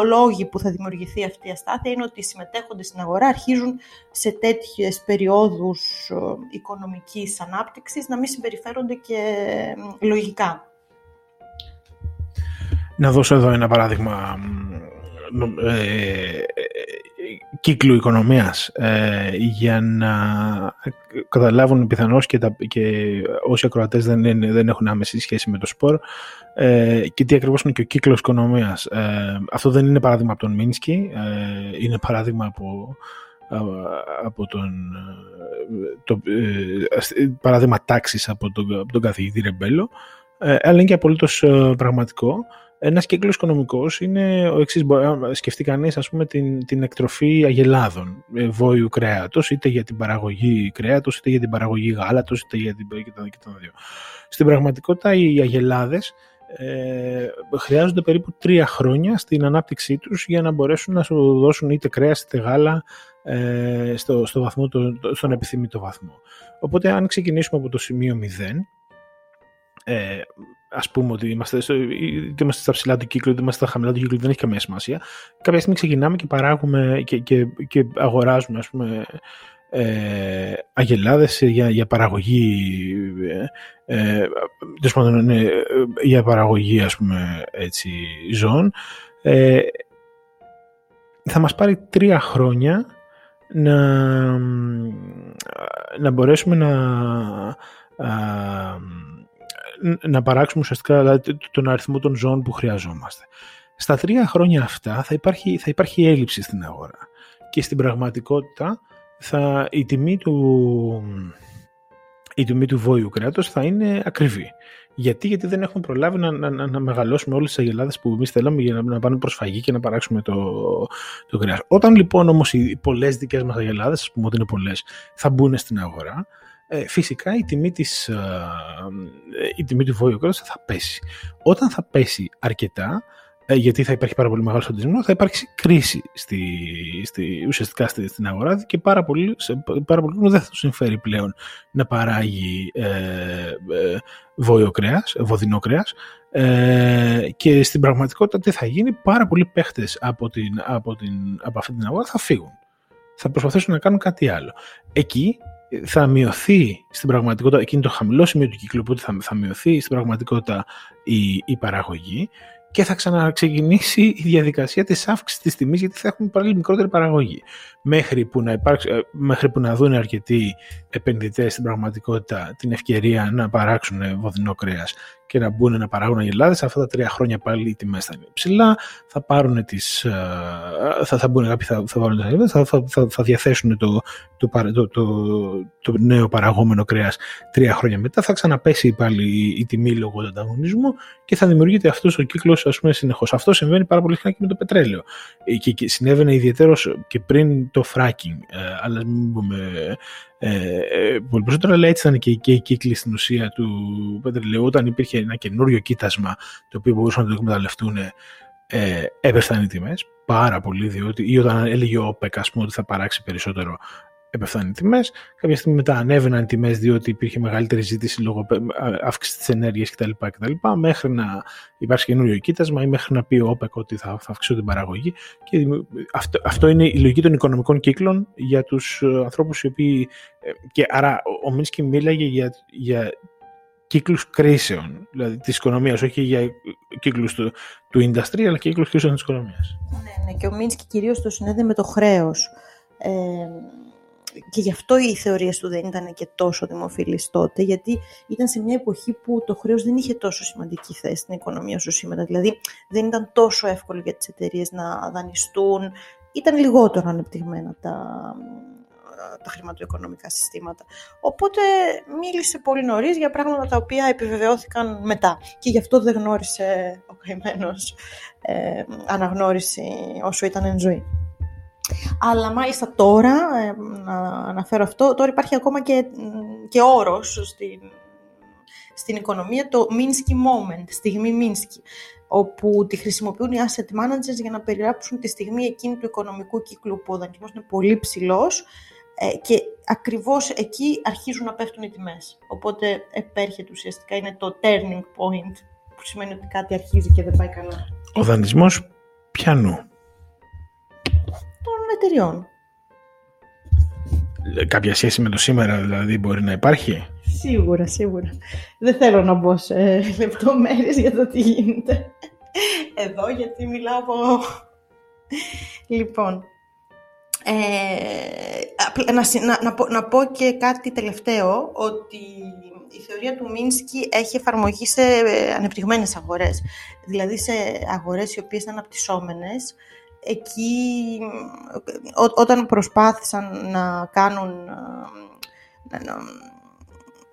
λόγοι που θα δημιουργηθεί αυτή η αστάθεια είναι ότι οι συμμετέχοντες στην αγορά αρχίζουν σε τέτοιες περιόδους ε, οικονομικής ανάπτυξης να μην συμπεριφέρονται και λογικά. Να δώσω εδώ ένα παράδειγμα ε, κύκλου οικονομίας ε, για να καταλάβουν πιθανώς και, τα, και όσοι ακροατές δεν, δεν έχουν άμεση σχέση με το σπορ ε, και τι ακριβώς είναι και ο κύκλος οικονομίας. Ε, αυτό δεν είναι παράδειγμα από τον Μίνσκι, ε, είναι παράδειγμα από, από τον το, παράδειγμα τάξης από τον, από τον καθηγητή Ρεμπέλο αλλά είναι και απολύτως πραγματικό ένας κύκλος οικονομικός είναι ο εξής, μπορεί να σκεφτεί κανείς ας πούμε την, την εκτροφή αγελάδων, ε, βόηου κρέατος, είτε για την παραγωγή κρέατος, είτε για την παραγωγή γάλατος, είτε για την και τα, και δύο. Στην πραγματικότητα οι αγελάδες ε, χρειάζονται περίπου τρία χρόνια στην ανάπτυξή τους για να μπορέσουν να σου δώσουν είτε κρέας είτε γάλα ε, στο, στο βαθμό, το, στον επιθυμητό βαθμό. Οπότε αν ξεκινήσουμε από το σημείο 0, ε, ας πούμε ότι είμαστε, στο, είτε είμαστε στα ψηλά του κύκλου, είτε είμαστε στα χαμηλά του κύκλου, δεν έχει καμία σημασία. Κάποια στιγμή ξεκινάμε και παράγουμε και, και, και αγοράζουμε, ας πούμε, ε, αγελάδες για, για παραγωγή ε, ε, ναι, για παραγωγή ας πούμε έτσι ζώων ε, θα μας πάρει τρία χρόνια να, να μπορέσουμε να να παράξουμε ουσιαστικά δηλαδή, τον αριθμό των ζώων που χρειαζόμαστε. Στα τρία χρόνια αυτά θα υπάρχει, θα υπάρχει έλλειψη στην αγορά και στην πραγματικότητα θα, η, τιμή του, η τιμή του βόηου κρέατος θα είναι ακριβή. Γιατί, γιατί δεν έχουμε προλάβει να, να, να μεγαλώσουμε όλες τις αγελάδες που εμείς θέλαμε για να, να πάνε προσφαγή και να παράξουμε το, το κρέας. Όταν λοιπόν όμως οι πολλές δικές μας αγελάδες, ας πούμε ότι είναι πολλές, θα μπουν στην αγορά, ε, φυσικά η τιμή, της, ε, η τιμή του βόλου θα πέσει. Όταν θα πέσει αρκετά, ε, γιατί θα υπάρχει πάρα πολύ μεγάλο αντισμό, θα υπάρξει κρίση στη, στη, ουσιαστικά στη, στην αγορά και πάρα πολύ, σε, πάρα πολύ δεν θα τους συμφέρει πλέον να παράγει ε, ε, βόλιο κρέας, βοδινό κρέας ε, και στην πραγματικότητα τι θα γίνει, πάρα πολλοί παίχτες από, την, από, την, από αυτή την αγορά θα φύγουν. Θα προσπαθήσουν να κάνουν κάτι άλλο. Εκεί θα μειωθεί στην πραγματικότητα, εκείνο το χαμηλό σημείο του κύκλου, οπότε θα, θα μειωθεί στην πραγματικότητα η, η παραγωγή και θα ξαναξεκινήσει η διαδικασία της αύξησης της τιμής γιατί θα έχουμε πάλι μικρότερη παραγωγή. Μέχρι που να, υπάρξει, ε, μέχρι που να δουν αρκετοί επενδυτές στην πραγματικότητα την ευκαιρία να παράξουν βοδινό κρέας και να μπουν να παράγουν αγελάδε. Αυτά τα τρία χρόνια πάλι οι τιμές θα είναι ψηλά. Θα πάρουν τις, ε, θα, θα μπουν κάποιοι, θα, θα, βάλουν θα, θα, θα, θα διαθέσουν το, το, το, το, το, νέο παραγόμενο κρέας τρία χρόνια μετά. Θα ξαναπέσει πάλι η, η τιμή λόγω του ανταγωνισμού και θα δημιουργείται αυτός ο κύκλος συνεχώς. Αυτό συμβαίνει πάρα πολύ συχνά και με το πετρέλαιο. Ε, και, και συνέβαινε ιδιαίτερος και πριν το fracking. Ε, αλλά μην πούμε ε, ε, πολύ περισσότερο, αλλά έτσι ήταν και, και η κύκλη στην ουσία του πετρελαίου. Όταν υπήρχε ένα καινούριο κοίτασμα το οποίο μπορούσαν να το εκμεταλλευτούν, ε, έπεφταν οι τιμές πάρα πολύ, διότι ή όταν έλεγε ο ΟΠΕΚ ότι θα παράξει περισσότερο έπεφταν οι τιμές. Κάποια στιγμή μετά ανέβαιναν οι τιμές διότι υπήρχε μεγαλύτερη ζήτηση λόγω αύξησης της ενέργειας κτλ, κτλ. Μέχρι να υπάρξει καινούριο κοίτασμα ή μέχρι να πει ο ΟΠΕΚ ότι θα, θα αυξήσω την παραγωγή. Και αυτό, αυτό είναι η λογική των οικονομικών κύκλων για τους ε, ανθρώπους οι οποίοι. Ε, και άρα ο Μίνσκι μίλαγε για, για κύκλους κρίσεων, δηλαδή της οικονομίας, όχι για κύκλους του, του industry, αλλά και κύκλους κρίσεων της οικονομίας. Ναι, ναι, και ο Μίνσκι κυρίως το συνέδε με το χρέος. Ε, και γι' αυτό οι θεωρίες του δεν ήταν και τόσο δημοφιλείς τότε, γιατί ήταν σε μια εποχή που το χρέος δεν είχε τόσο σημαντική θέση στην οικονομία όσο σήμερα. Δηλαδή δεν ήταν τόσο εύκολο για τις εταιρείες να δανειστούν, ήταν λιγότερο ανεπτυγμένα τα, τα χρηματοοικονομικά συστήματα. Οπότε μίλησε πολύ νωρίς για πράγματα τα οποία επιβεβαιώθηκαν μετά. Και γι' αυτό δεν γνώρισε ο καημένος ε, αναγνώριση όσο ήταν εν ζωή. Αλλά μάλιστα τώρα, ε, να αναφέρω αυτό, τώρα υπάρχει ακόμα και, και όρος στην, στην οικονομία το Minsky Moment, στιγμή Minsky, όπου τη χρησιμοποιούν οι asset managers για να περιγράψουν τη στιγμή εκείνη του οικονομικού κύκλου που ο δανεισμός είναι πολύ ψηλός ε, και ακριβώς εκεί αρχίζουν να πέφτουν οι τιμές. Οπότε επέρχεται ουσιαστικά, είναι το turning point, που σημαίνει ότι κάτι αρχίζει και δεν πάει καλά. Ο δανεισμός πιανού εταιριών. Κάποια σχέση με το σήμερα δηλαδή μπορεί να υπάρχει; Σίγουρα, σίγουρα. Δεν θέλω να μπω σε λεπτομέρειες για το τι γίνεται εδώ, γιατί μιλάω από... Λοιπόν, ε, να, να, να, πω, να πω και κάτι τελευταίο, ότι η θεωρία του Μίνσκι έχει εφαρμογή σε ανεπτυγμένες αγορές. Δηλαδή σε αγορές οι οποίες είναι αναπτυσσόμενες, εκεί όταν προσπάθησαν να κάνουν να,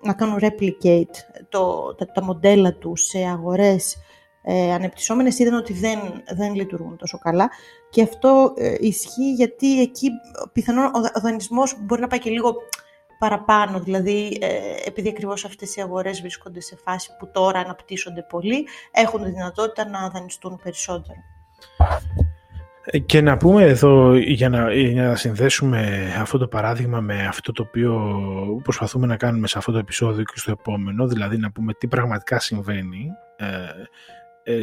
να κάνουν replicate το, τα, τα μοντέλα τους σε αγορές ε, ανεπτυσσόμενες είδαν ότι δεν, δεν λειτουργούν τόσο καλά και αυτό ε, ισχύει γιατί εκεί πιθανόν ο, ο δανεισμός μπορεί να πάει και λίγο παραπάνω, δηλαδή ε, επειδή ακριβώς αυτές οι αγορές βρίσκονται σε φάση που τώρα αναπτύσσονται πολύ, έχουν τη δυνατότητα να δανειστούν περισσότερο. Και να πούμε εδώ, για να, για να συνδέσουμε αυτό το παράδειγμα με αυτό το οποίο προσπαθούμε να κάνουμε σε αυτό το επεισόδιο και στο επόμενο, δηλαδή να πούμε τι πραγματικά συμβαίνει ε, ε,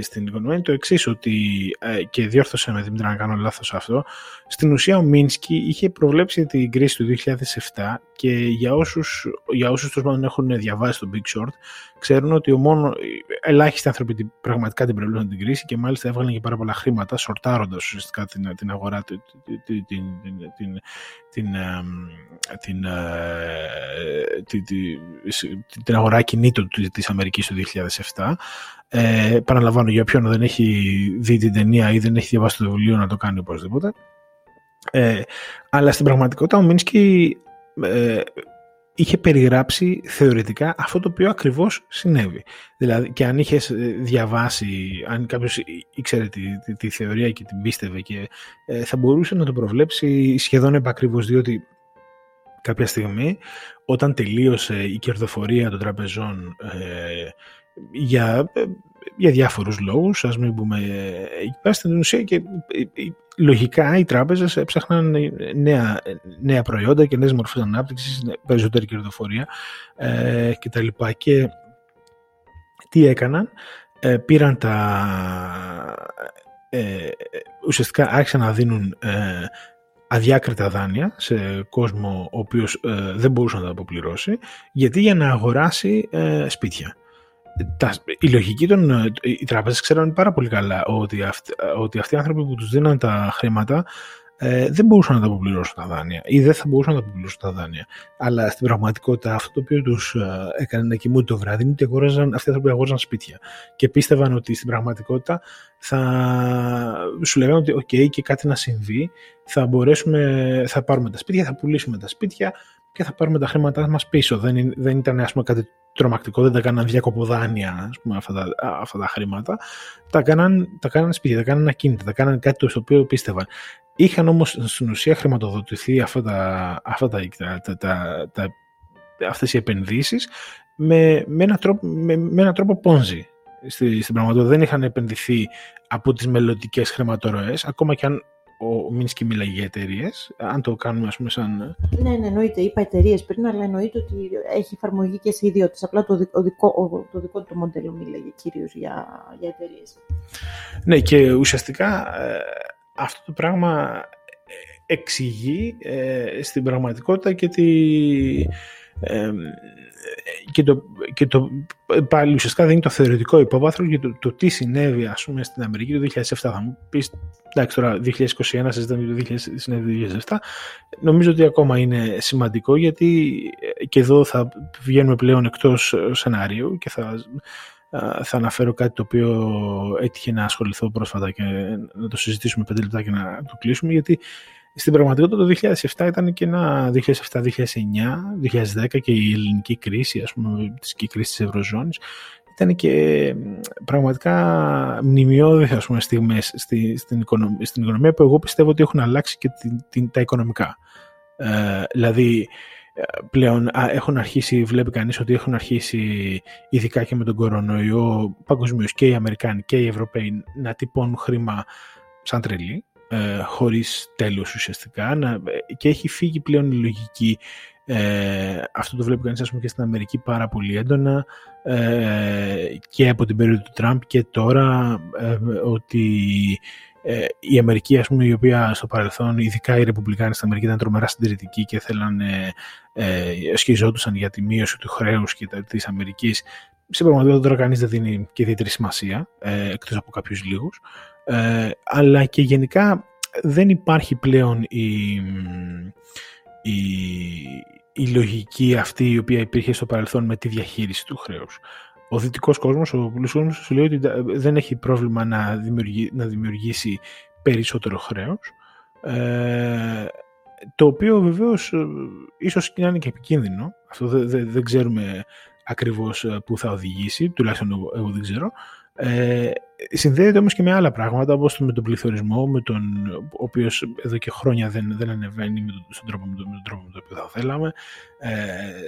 στην οικονομία, είναι το εξής ότι, ε, και διόρθωσα με Δημήτρη να κάνω λάθος αυτό, στην ουσία ο Μίνσκι είχε προβλέψει την κρίση του 2007 και για όσους, για όσους τους έχουν διαβάσει το Big Short, ξέρουν ότι ο μόνο, ελάχιστοι άνθρωποι πραγματικά την προβλέπουν την κρίση και μάλιστα έβγαλαν και πάρα πολλά χρήματα, σορτάροντας ουσιαστικά την, την αγορά, την, την, την, την, την, την αγορά κινήτων της Αμερικής το 2007. Ε, παραλαμβάνω για όποιον δεν έχει δει την ταινία ή δεν έχει διαβάσει το βιβλίο να το κάνει οπωσδήποτε. Ε, αλλά στην πραγματικότητα ο Μίνσκι ε, είχε περιγράψει θεωρητικά αυτό το οποίο ακριβώς συνέβη. Δηλαδή, και αν είχες διαβάσει, αν κάποιος ήξερε τη, τη, θεωρία και την πίστευε και ε, θα μπορούσε να το προβλέψει σχεδόν επακριβώς, διότι κάποια στιγμή όταν τελείωσε η κερδοφορία των τραπεζών ε, για, ε, για διάφορους λόγους, ας μην πούμε εκεί πέρα στην ουσία και λογικά οι τράπεζες έψαχναν νέα, νέα προϊόντα και νέες μορφές ανάπτυξης, περισσότερη κερδοφορία ε, και τα λοιπά. Και τι έκαναν, ε, πήραν τα... Ε, ουσιαστικά άρχισαν να δίνουν ε, αδιάκριτα δάνεια σε κόσμο ο οποίος ε, δεν μπορούσε να τα αποπληρώσει γιατί για να αγοράσει σπίτια τα, η λογική των. Οι τράπεζε ξέραν πάρα πολύ καλά ότι, ότι αυτοί οι άνθρωποι που τους δίναν τα χρήματα ε, δεν μπορούσαν να τα αποπληρώσουν τα δάνεια ή δεν θα μπορούσαν να τα αποπληρώσουν τα δάνεια. Αλλά στην πραγματικότητα αυτό το οποίο τους ε, έκανε να κοιμούνται το βράδυ είναι ότι αγόραζαν, αυτοί οι άνθρωποι αγόραζαν σπίτια. Και πίστευαν ότι στην πραγματικότητα θα σου λέγανε ότι OK, και κάτι να συμβεί, θα μπορέσουμε, θα πάρουμε τα σπίτια, θα πουλήσουμε τα σπίτια και θα πάρουμε τα χρήματά μας πίσω. Δεν, δεν ήταν ας πούμε, κάτι τρομακτικό, δεν τα κάναν διακοποδάνεια ας πούμε, αυτά, τα, αυτά τα χρήματα. Τα κάναν, τα κάναν σπίτια, τα κάναν ακίνητα, τα κάναν κάτι το οποίο πίστευαν. Είχαν όμως στην ουσία χρηματοδοτηθεί αυτά τα, αυτά τα, τα, τα, τα, αυτές οι επενδύσεις με, με, έναν τρόπο, με, με ένα τρόπο πόνζι. Στη, στην πραγματικότητα δεν είχαν επενδυθεί από τις μελλοντικές χρηματορροές, ακόμα και αν ο Μίνσκι μιλάει για εταιρείες. Αν το κάνουμε, ας πούμε, σαν. Ναι, ναι, εννοείται. Είπα εταιρείες πριν, αλλά εννοείται ότι έχει εφαρμογή και σε ιδιώτες. Απλά το, δικό, το δικό του μοντέλο μίλαγε κυρίως για, για εταιρείες. Ναι, και ουσιαστικά ε, αυτό το πράγμα εξηγεί ε, στην πραγματικότητα και τη, ε, και το, και το πάλι ουσιαστικά δεν είναι το θεωρητικό υπόβαθρο για το, το τι συνέβη ας πούμε στην Αμερική το 2007 θα μου πεις εντάξει τώρα 2021 συζητάμε το 2000, συνέβη το 2007 νομίζω ότι ακόμα είναι σημαντικό γιατί και εδώ θα βγαίνουμε πλέον εκτός σενάριου και θα θα αναφέρω κάτι το οποίο έτυχε να ασχοληθώ πρόσφατα και να το συζητήσουμε πέντε λεπτά και να το κλείσουμε γιατί στην πραγματικότητα το 2007 ήταν και ένα 2007-2009, 2010 και η ελληνική κρίση, ας πούμε, της κρίση της Ευρωζώνης ήταν και πραγματικά μνημειώδη ας πούμε, στιγμές στη, στην, οικονομία, στην οικονομία που εγώ πιστεύω ότι έχουν αλλάξει και την, την, τα οικονομικά. Ε, δηλαδή πλέον έχουν αρχίσει, βλέπει κανείς ότι έχουν αρχίσει ειδικά και με τον κορονοϊό παγκοσμίως και οι Αμερικάνοι και οι Ευρωπαίοι να τυπώνουν χρήμα σαν τρελή ε, χωρίς τέλος ουσιαστικά να, και έχει φύγει πλέον η λογική ε, αυτό το βλέπει κανείς ας πούμε, και στην Αμερική πάρα πολύ έντονα ε, και από την περίοδο του Τραμπ και τώρα ε, ότι ε, η Αμερική, ας πούμε, η οποία στο παρελθόν, ειδικά οι Ρεπουμπλικάνοι στην Αμερική ήταν τρομερά συντηρητικοί και θέλαν, ε, ε, σχιζόντουσαν για τη μείωση του χρέους και της Αμερικής. Σε πραγματικότητα τώρα κανείς δεν δίνει και ιδιαίτερη σημασία, ε, εκτός από κάποιους λίγους. Ε, αλλά και γενικά δεν υπάρχει πλέον η, η, η λογική αυτή η οποία υπήρχε στο παρελθόν με τη διαχείριση του χρέους ο δυτικός κόσμος, ο πλούσιο κόσμος, σου λέει ότι δεν έχει πρόβλημα να, να δημιουργήσει περισσότερο χρέος. Ε, το οποίο βεβαίως ε, ίσως και να είναι και επικίνδυνο. Αυτό δεν, δεν ξέρουμε ακριβώς ε, πού θα οδηγήσει, τουλάχιστον εγώ δεν ξέρω. Ε, συνδέεται όμως και με άλλα πράγματα όπως με τον πληθωρισμό με τον, ο οποίος εδώ και χρόνια δεν, δεν ανεβαίνει με τον, στον τρόπο, με, τον, με τον τρόπο με τον οποίο θα θέλαμε ε,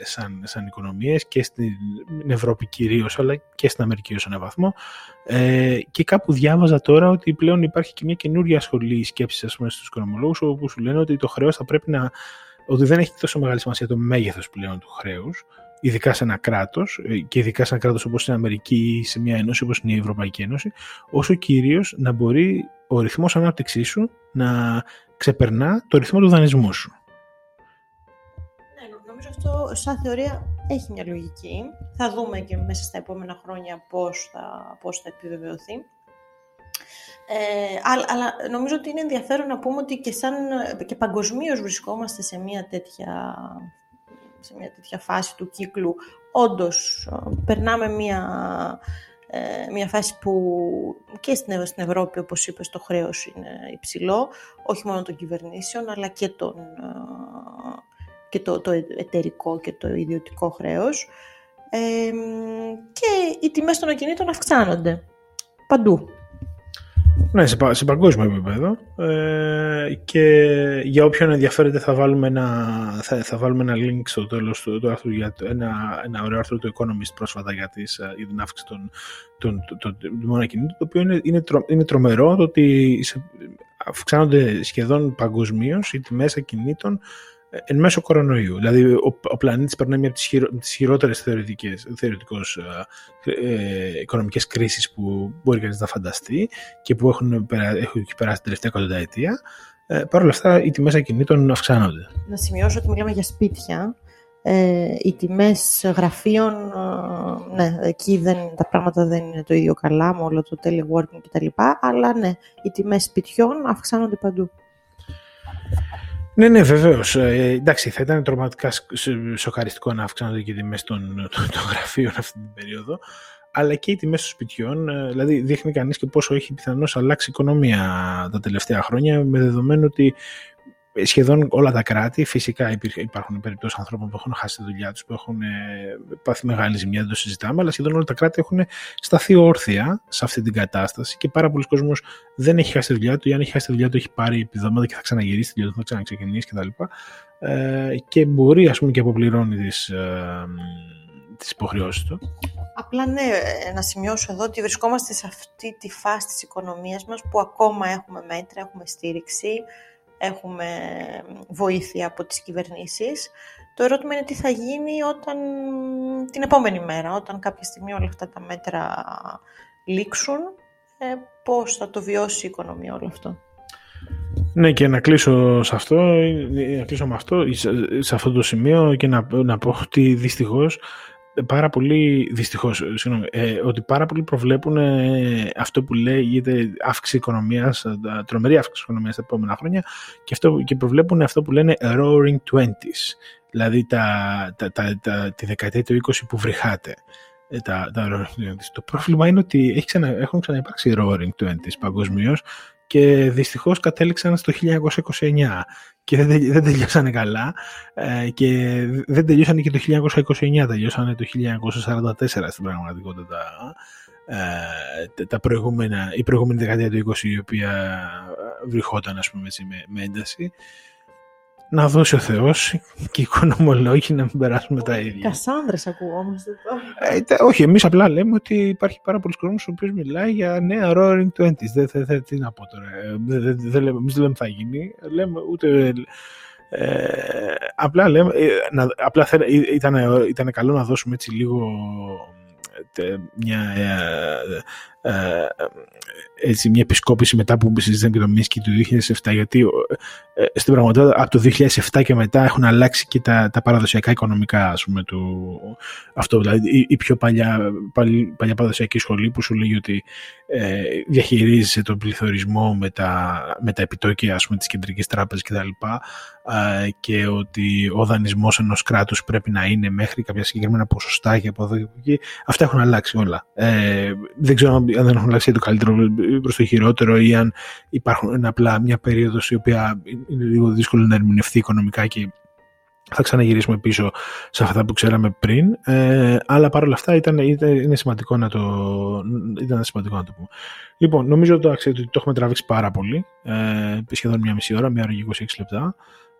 σαν, σαν οικονομίες και στην Ευρώπη κυρίως αλλά και στην Αμερική ως έναν βαθμό. Ε, και κάπου διάβαζα τώρα ότι πλέον υπάρχει και μια καινούρια σχολή σκέψης ας πούμε στους οικονομολόγους όπου σου λένε ότι το χρέος θα πρέπει να ότι δεν έχει τόσο μεγάλη σημασία το μέγεθος πλέον του χρέους ειδικά σε ένα κράτος ε, και ειδικά σε ένα κράτος όπως είναι η Αμερική ή σε μια ένωση όπως είναι η Ευρωπαϊκή Ένωση, όσο κυρίως να μπορεί ο ρυθμός ανάπτυξής σου να ξεπερνά το ρυθμό του δανεισμού σου. Ναι, νομίζω αυτό σαν θεωρία έχει μια λογική. Θα δούμε και μέσα στα επόμενα χρόνια πώς θα, πώς θα επιβεβαιωθεί. Ε, αλλά, αλλά, νομίζω ότι είναι ενδιαφέρον να πούμε ότι και, σαν, και παγκοσμίως βρισκόμαστε σε μια τέτοια σε μια τέτοια φάση του κύκλου, όντως ε, περνάμε μια, ε, μια φάση που και στην, στην Ευρώπη, όπως είπες, το χρέος είναι υψηλό, όχι μόνο των κυβερνήσεων, αλλά και, τον, ε, και το, το εταιρικό και το ιδιωτικό χρέος. και οι τιμές των ακινήτων αυξάνονται παντού. Ναι, σε, σε παγκόσμιο επίπεδο. Ε, και για όποιον ενδιαφέρεται θα βάλουμε ένα, θα, θα βάλουμε ένα link στο τέλος του, του άρθρου για ένα, ένα ωραίο άρθρο του Economist πρόσφατα για, τις, ε, για την αύξηση των, των, των, των ακινήτων, το οποίο είναι, είναι, τρο, είναι τρομερό το ότι σε, αυξάνονται σχεδόν παγκοσμίως οι τιμές ακινήτων εν μέσω κορονοϊού. Δηλαδή, ο, ο πλανήτης περνάει μια από τις, χειρο, τις χειρότερες θεωρητικές, θεωρητικώς ε, ε, οικονομικές κρίσεις που μπορεί κανείς να φανταστεί και που έχουν, έχουν περάσει την τελευταία εκατονταετία. Ε, Παρ' όλα αυτά, οι τιμές ακινήτων αυξάνονται. Να σημειώσω ότι μιλάμε για σπίτια. Ε, οι τιμές γραφείων, ε, ναι, εκεί δεν, τα πράγματα δεν είναι το ίδιο καλά με όλο το teleworking κτλ. Αλλά ναι, οι τιμές σπιτιών αυξάνονται παντού. Ναι, ναι, βεβαίως. Ε, εντάξει, θα ήταν τρομακτικά σοκαριστικό να αυξάνονται και οι τιμές των, των, γραφείων αυτή την περίοδο. Αλλά και οι τιμές των σπιτιών. Ε, δηλαδή, δείχνει κανείς και πόσο έχει πιθανώς αλλάξει η οικονομία τα τελευταία χρόνια, με δεδομένο ότι σχεδόν όλα τα κράτη, φυσικά υπάρχουν περιπτώσεις ανθρώπων που έχουν χάσει τη δουλειά τους, που έχουν ε, πάθει μεγάλη ζημιά, δεν το συζητάμε, αλλά σχεδόν όλα τα κράτη έχουν σταθεί όρθια σε αυτή την κατάσταση και πάρα πολλοί κόσμοι δεν έχει χάσει τη δουλειά του ή αν έχει χάσει τη δουλειά του έχει πάρει επιδόματα και θα ξαναγυρίσει τη δουλειά του, θα ξαναξεκινήσει κτλ. Ε, και μπορεί ας πούμε και αποπληρώνει τις, ε, τις υποχρεώσεις του. Απλά ναι, να σημειώσω εδώ ότι βρισκόμαστε σε αυτή τη φάση της οικονομίας μας που ακόμα έχουμε μέτρα, έχουμε στήριξη, έχουμε βοήθεια από τις κυβερνήσεις. Το ερώτημα είναι τι θα γίνει όταν, την επόμενη μέρα, όταν κάποια στιγμή όλα αυτά τα μέτρα λήξουν, ε, πώς θα το βιώσει η οικονομία όλο αυτό; Ναι και να κλείσω σε αυτό, να κλείσω με αυτό, σε αυτό το σημείο και να, να πω ότι δυστυχώς πάρα πολύ, δυστυχώς, ε, ότι πάρα πολλοί προβλέπουν ε, αυτό που λέγεται αύξηση οικονομίας, τρομερή αύξηση οικονομίας τα επόμενα χρόνια και, αυτό, και προβλέπουν αυτό που λένε roaring twenties, δηλαδή τα, τα, τα, τα, τη δεκαετία του 20 που βρυχάτε. Ε, τα, τα roaring twenties. Το πρόβλημα είναι ότι έχει ξανα, έχουν ξαναυπάρξει roaring twenties παγκοσμίως και δυστυχώς κατέληξαν στο 1929 και δεν, δεν τελειώσανε καλά. Ε, και δεν τελειώσανε και το 1929, τελειώσανε το 1944 στην πραγματικότητα. Ε, τα προηγούμενα, η προηγούμενη δεκαετία του 20 η οποία βριχόταν ας πούμε με, με ένταση να δώσει ο Θεός και οι οικονομολόγοι να μην περάσουμε τα ίδια. Κασάνδρες ακουγόμαστε τώρα. Ε, όχι, εμείς απλά λέμε ότι υπάρχει πάρα πολλοί κόσμο ο οποίο μιλάει για νέα roaring twenties. Δεν δε, δε, τι να πω τώρα. Δεν δε, λέμε, εμείς δεν λέμε θα γίνει. Λέμε ούτε... Ε, απλά λέμε, ε, να, απλά ήταν, ήταν καλό να δώσουμε έτσι λίγο ε, μια ε, έτσι, μια επισκόπηση μετά που συζητήσαμε και το Μίσκι του 2007 γιατί ε, στην πραγματικότητα από το 2007 και μετά έχουν αλλάξει και τα, τα παραδοσιακά οικονομικά ας πούμε, του, αυτό, δηλαδή η, πιο παλιά, παλιά, παλιά παραδοσιακή σχολή που σου λέει ότι ε, διαχειρίζεσαι τον πληθωρισμό με τα, με τα επιτόκια ας πούμε, της κεντρικής τράπεζας κτλ. Ε, και ότι ο δανεισμός ενός κράτους πρέπει να είναι μέχρι κάποια συγκεκριμένα ποσοστά και από εδώ και εκεί. Αυτά έχουν αλλάξει όλα. Ε, δεν ξέρω αν δεν έχουν αλλάξει το καλύτερο προς το χειρότερο ή αν υπάρχουν απλά μια περίοδος η οποία είναι λίγο δύσκολο να ερμηνευτεί οικονομικά και θα ξαναγυρίσουμε πίσω σε αυτά που ξέραμε πριν. Ε, αλλά παρόλα αυτά ήταν, ήταν, είναι σημαντικό να το, ήταν σημαντικό να το πούμε. Λοιπόν, νομίζω ότι το, το έχουμε τραβήξει πάρα πολύ. Ε, σχεδόν μια μισή ώρα, μια ώρα και 26 λεπτά.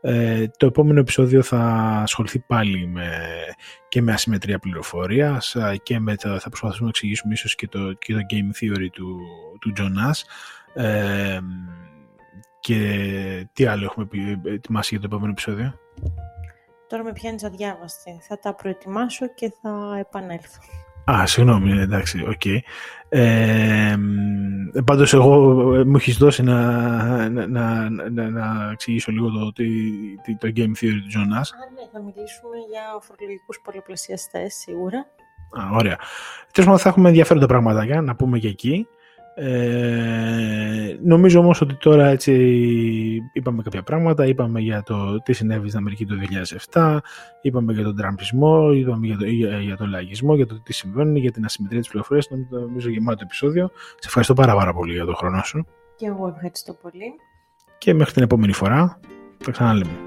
Ε, το επόμενο επεισόδιο θα ασχοληθεί πάλι με, και με ασυμμετρία πληροφορίας και με το, θα προσπαθήσουμε να εξηγήσουμε ίσως και το, και το game theory του, του John Nash ε, και τι άλλο έχουμε ετοιμάσει για το επόμενο επεισόδιο; Τώρα με πιάνεις αδιάβαστη. Θα τα προετοιμάσω και θα επανέλθω. Α, συγγνώμη, εντάξει, OK. Okay. Ε, πάντως εγώ ε, μου έχεις δώσει να, να, να, να, να εξηγήσω λίγο το, το, το game theory του Jonas. Α, ναι, θα μιλήσουμε για φορολογικούς πολλαπλασιαστές, σίγουρα. Α, ωραία. Τέλος πάντων θα έχουμε ενδιαφέροντα πραγματάκια να πούμε και εκεί. Ε, νομίζω όμως ότι τώρα έτσι είπαμε κάποια πράγματα, είπαμε για το τι συνέβη στην Αμερική το 2007, είπαμε για τον τραμπισμό, είπαμε για, το, για, τον λαγισμό, για το τι συμβαίνει, για την ασυμμετρία της πληροφορίας, νομίζω γεμάτο επεισόδιο. Σε ευχαριστώ πάρα πάρα πολύ για τον χρόνο σου. Και εγώ ευχαριστώ πολύ. Και μέχρι την επόμενη φορά, θα ξαναλέμε.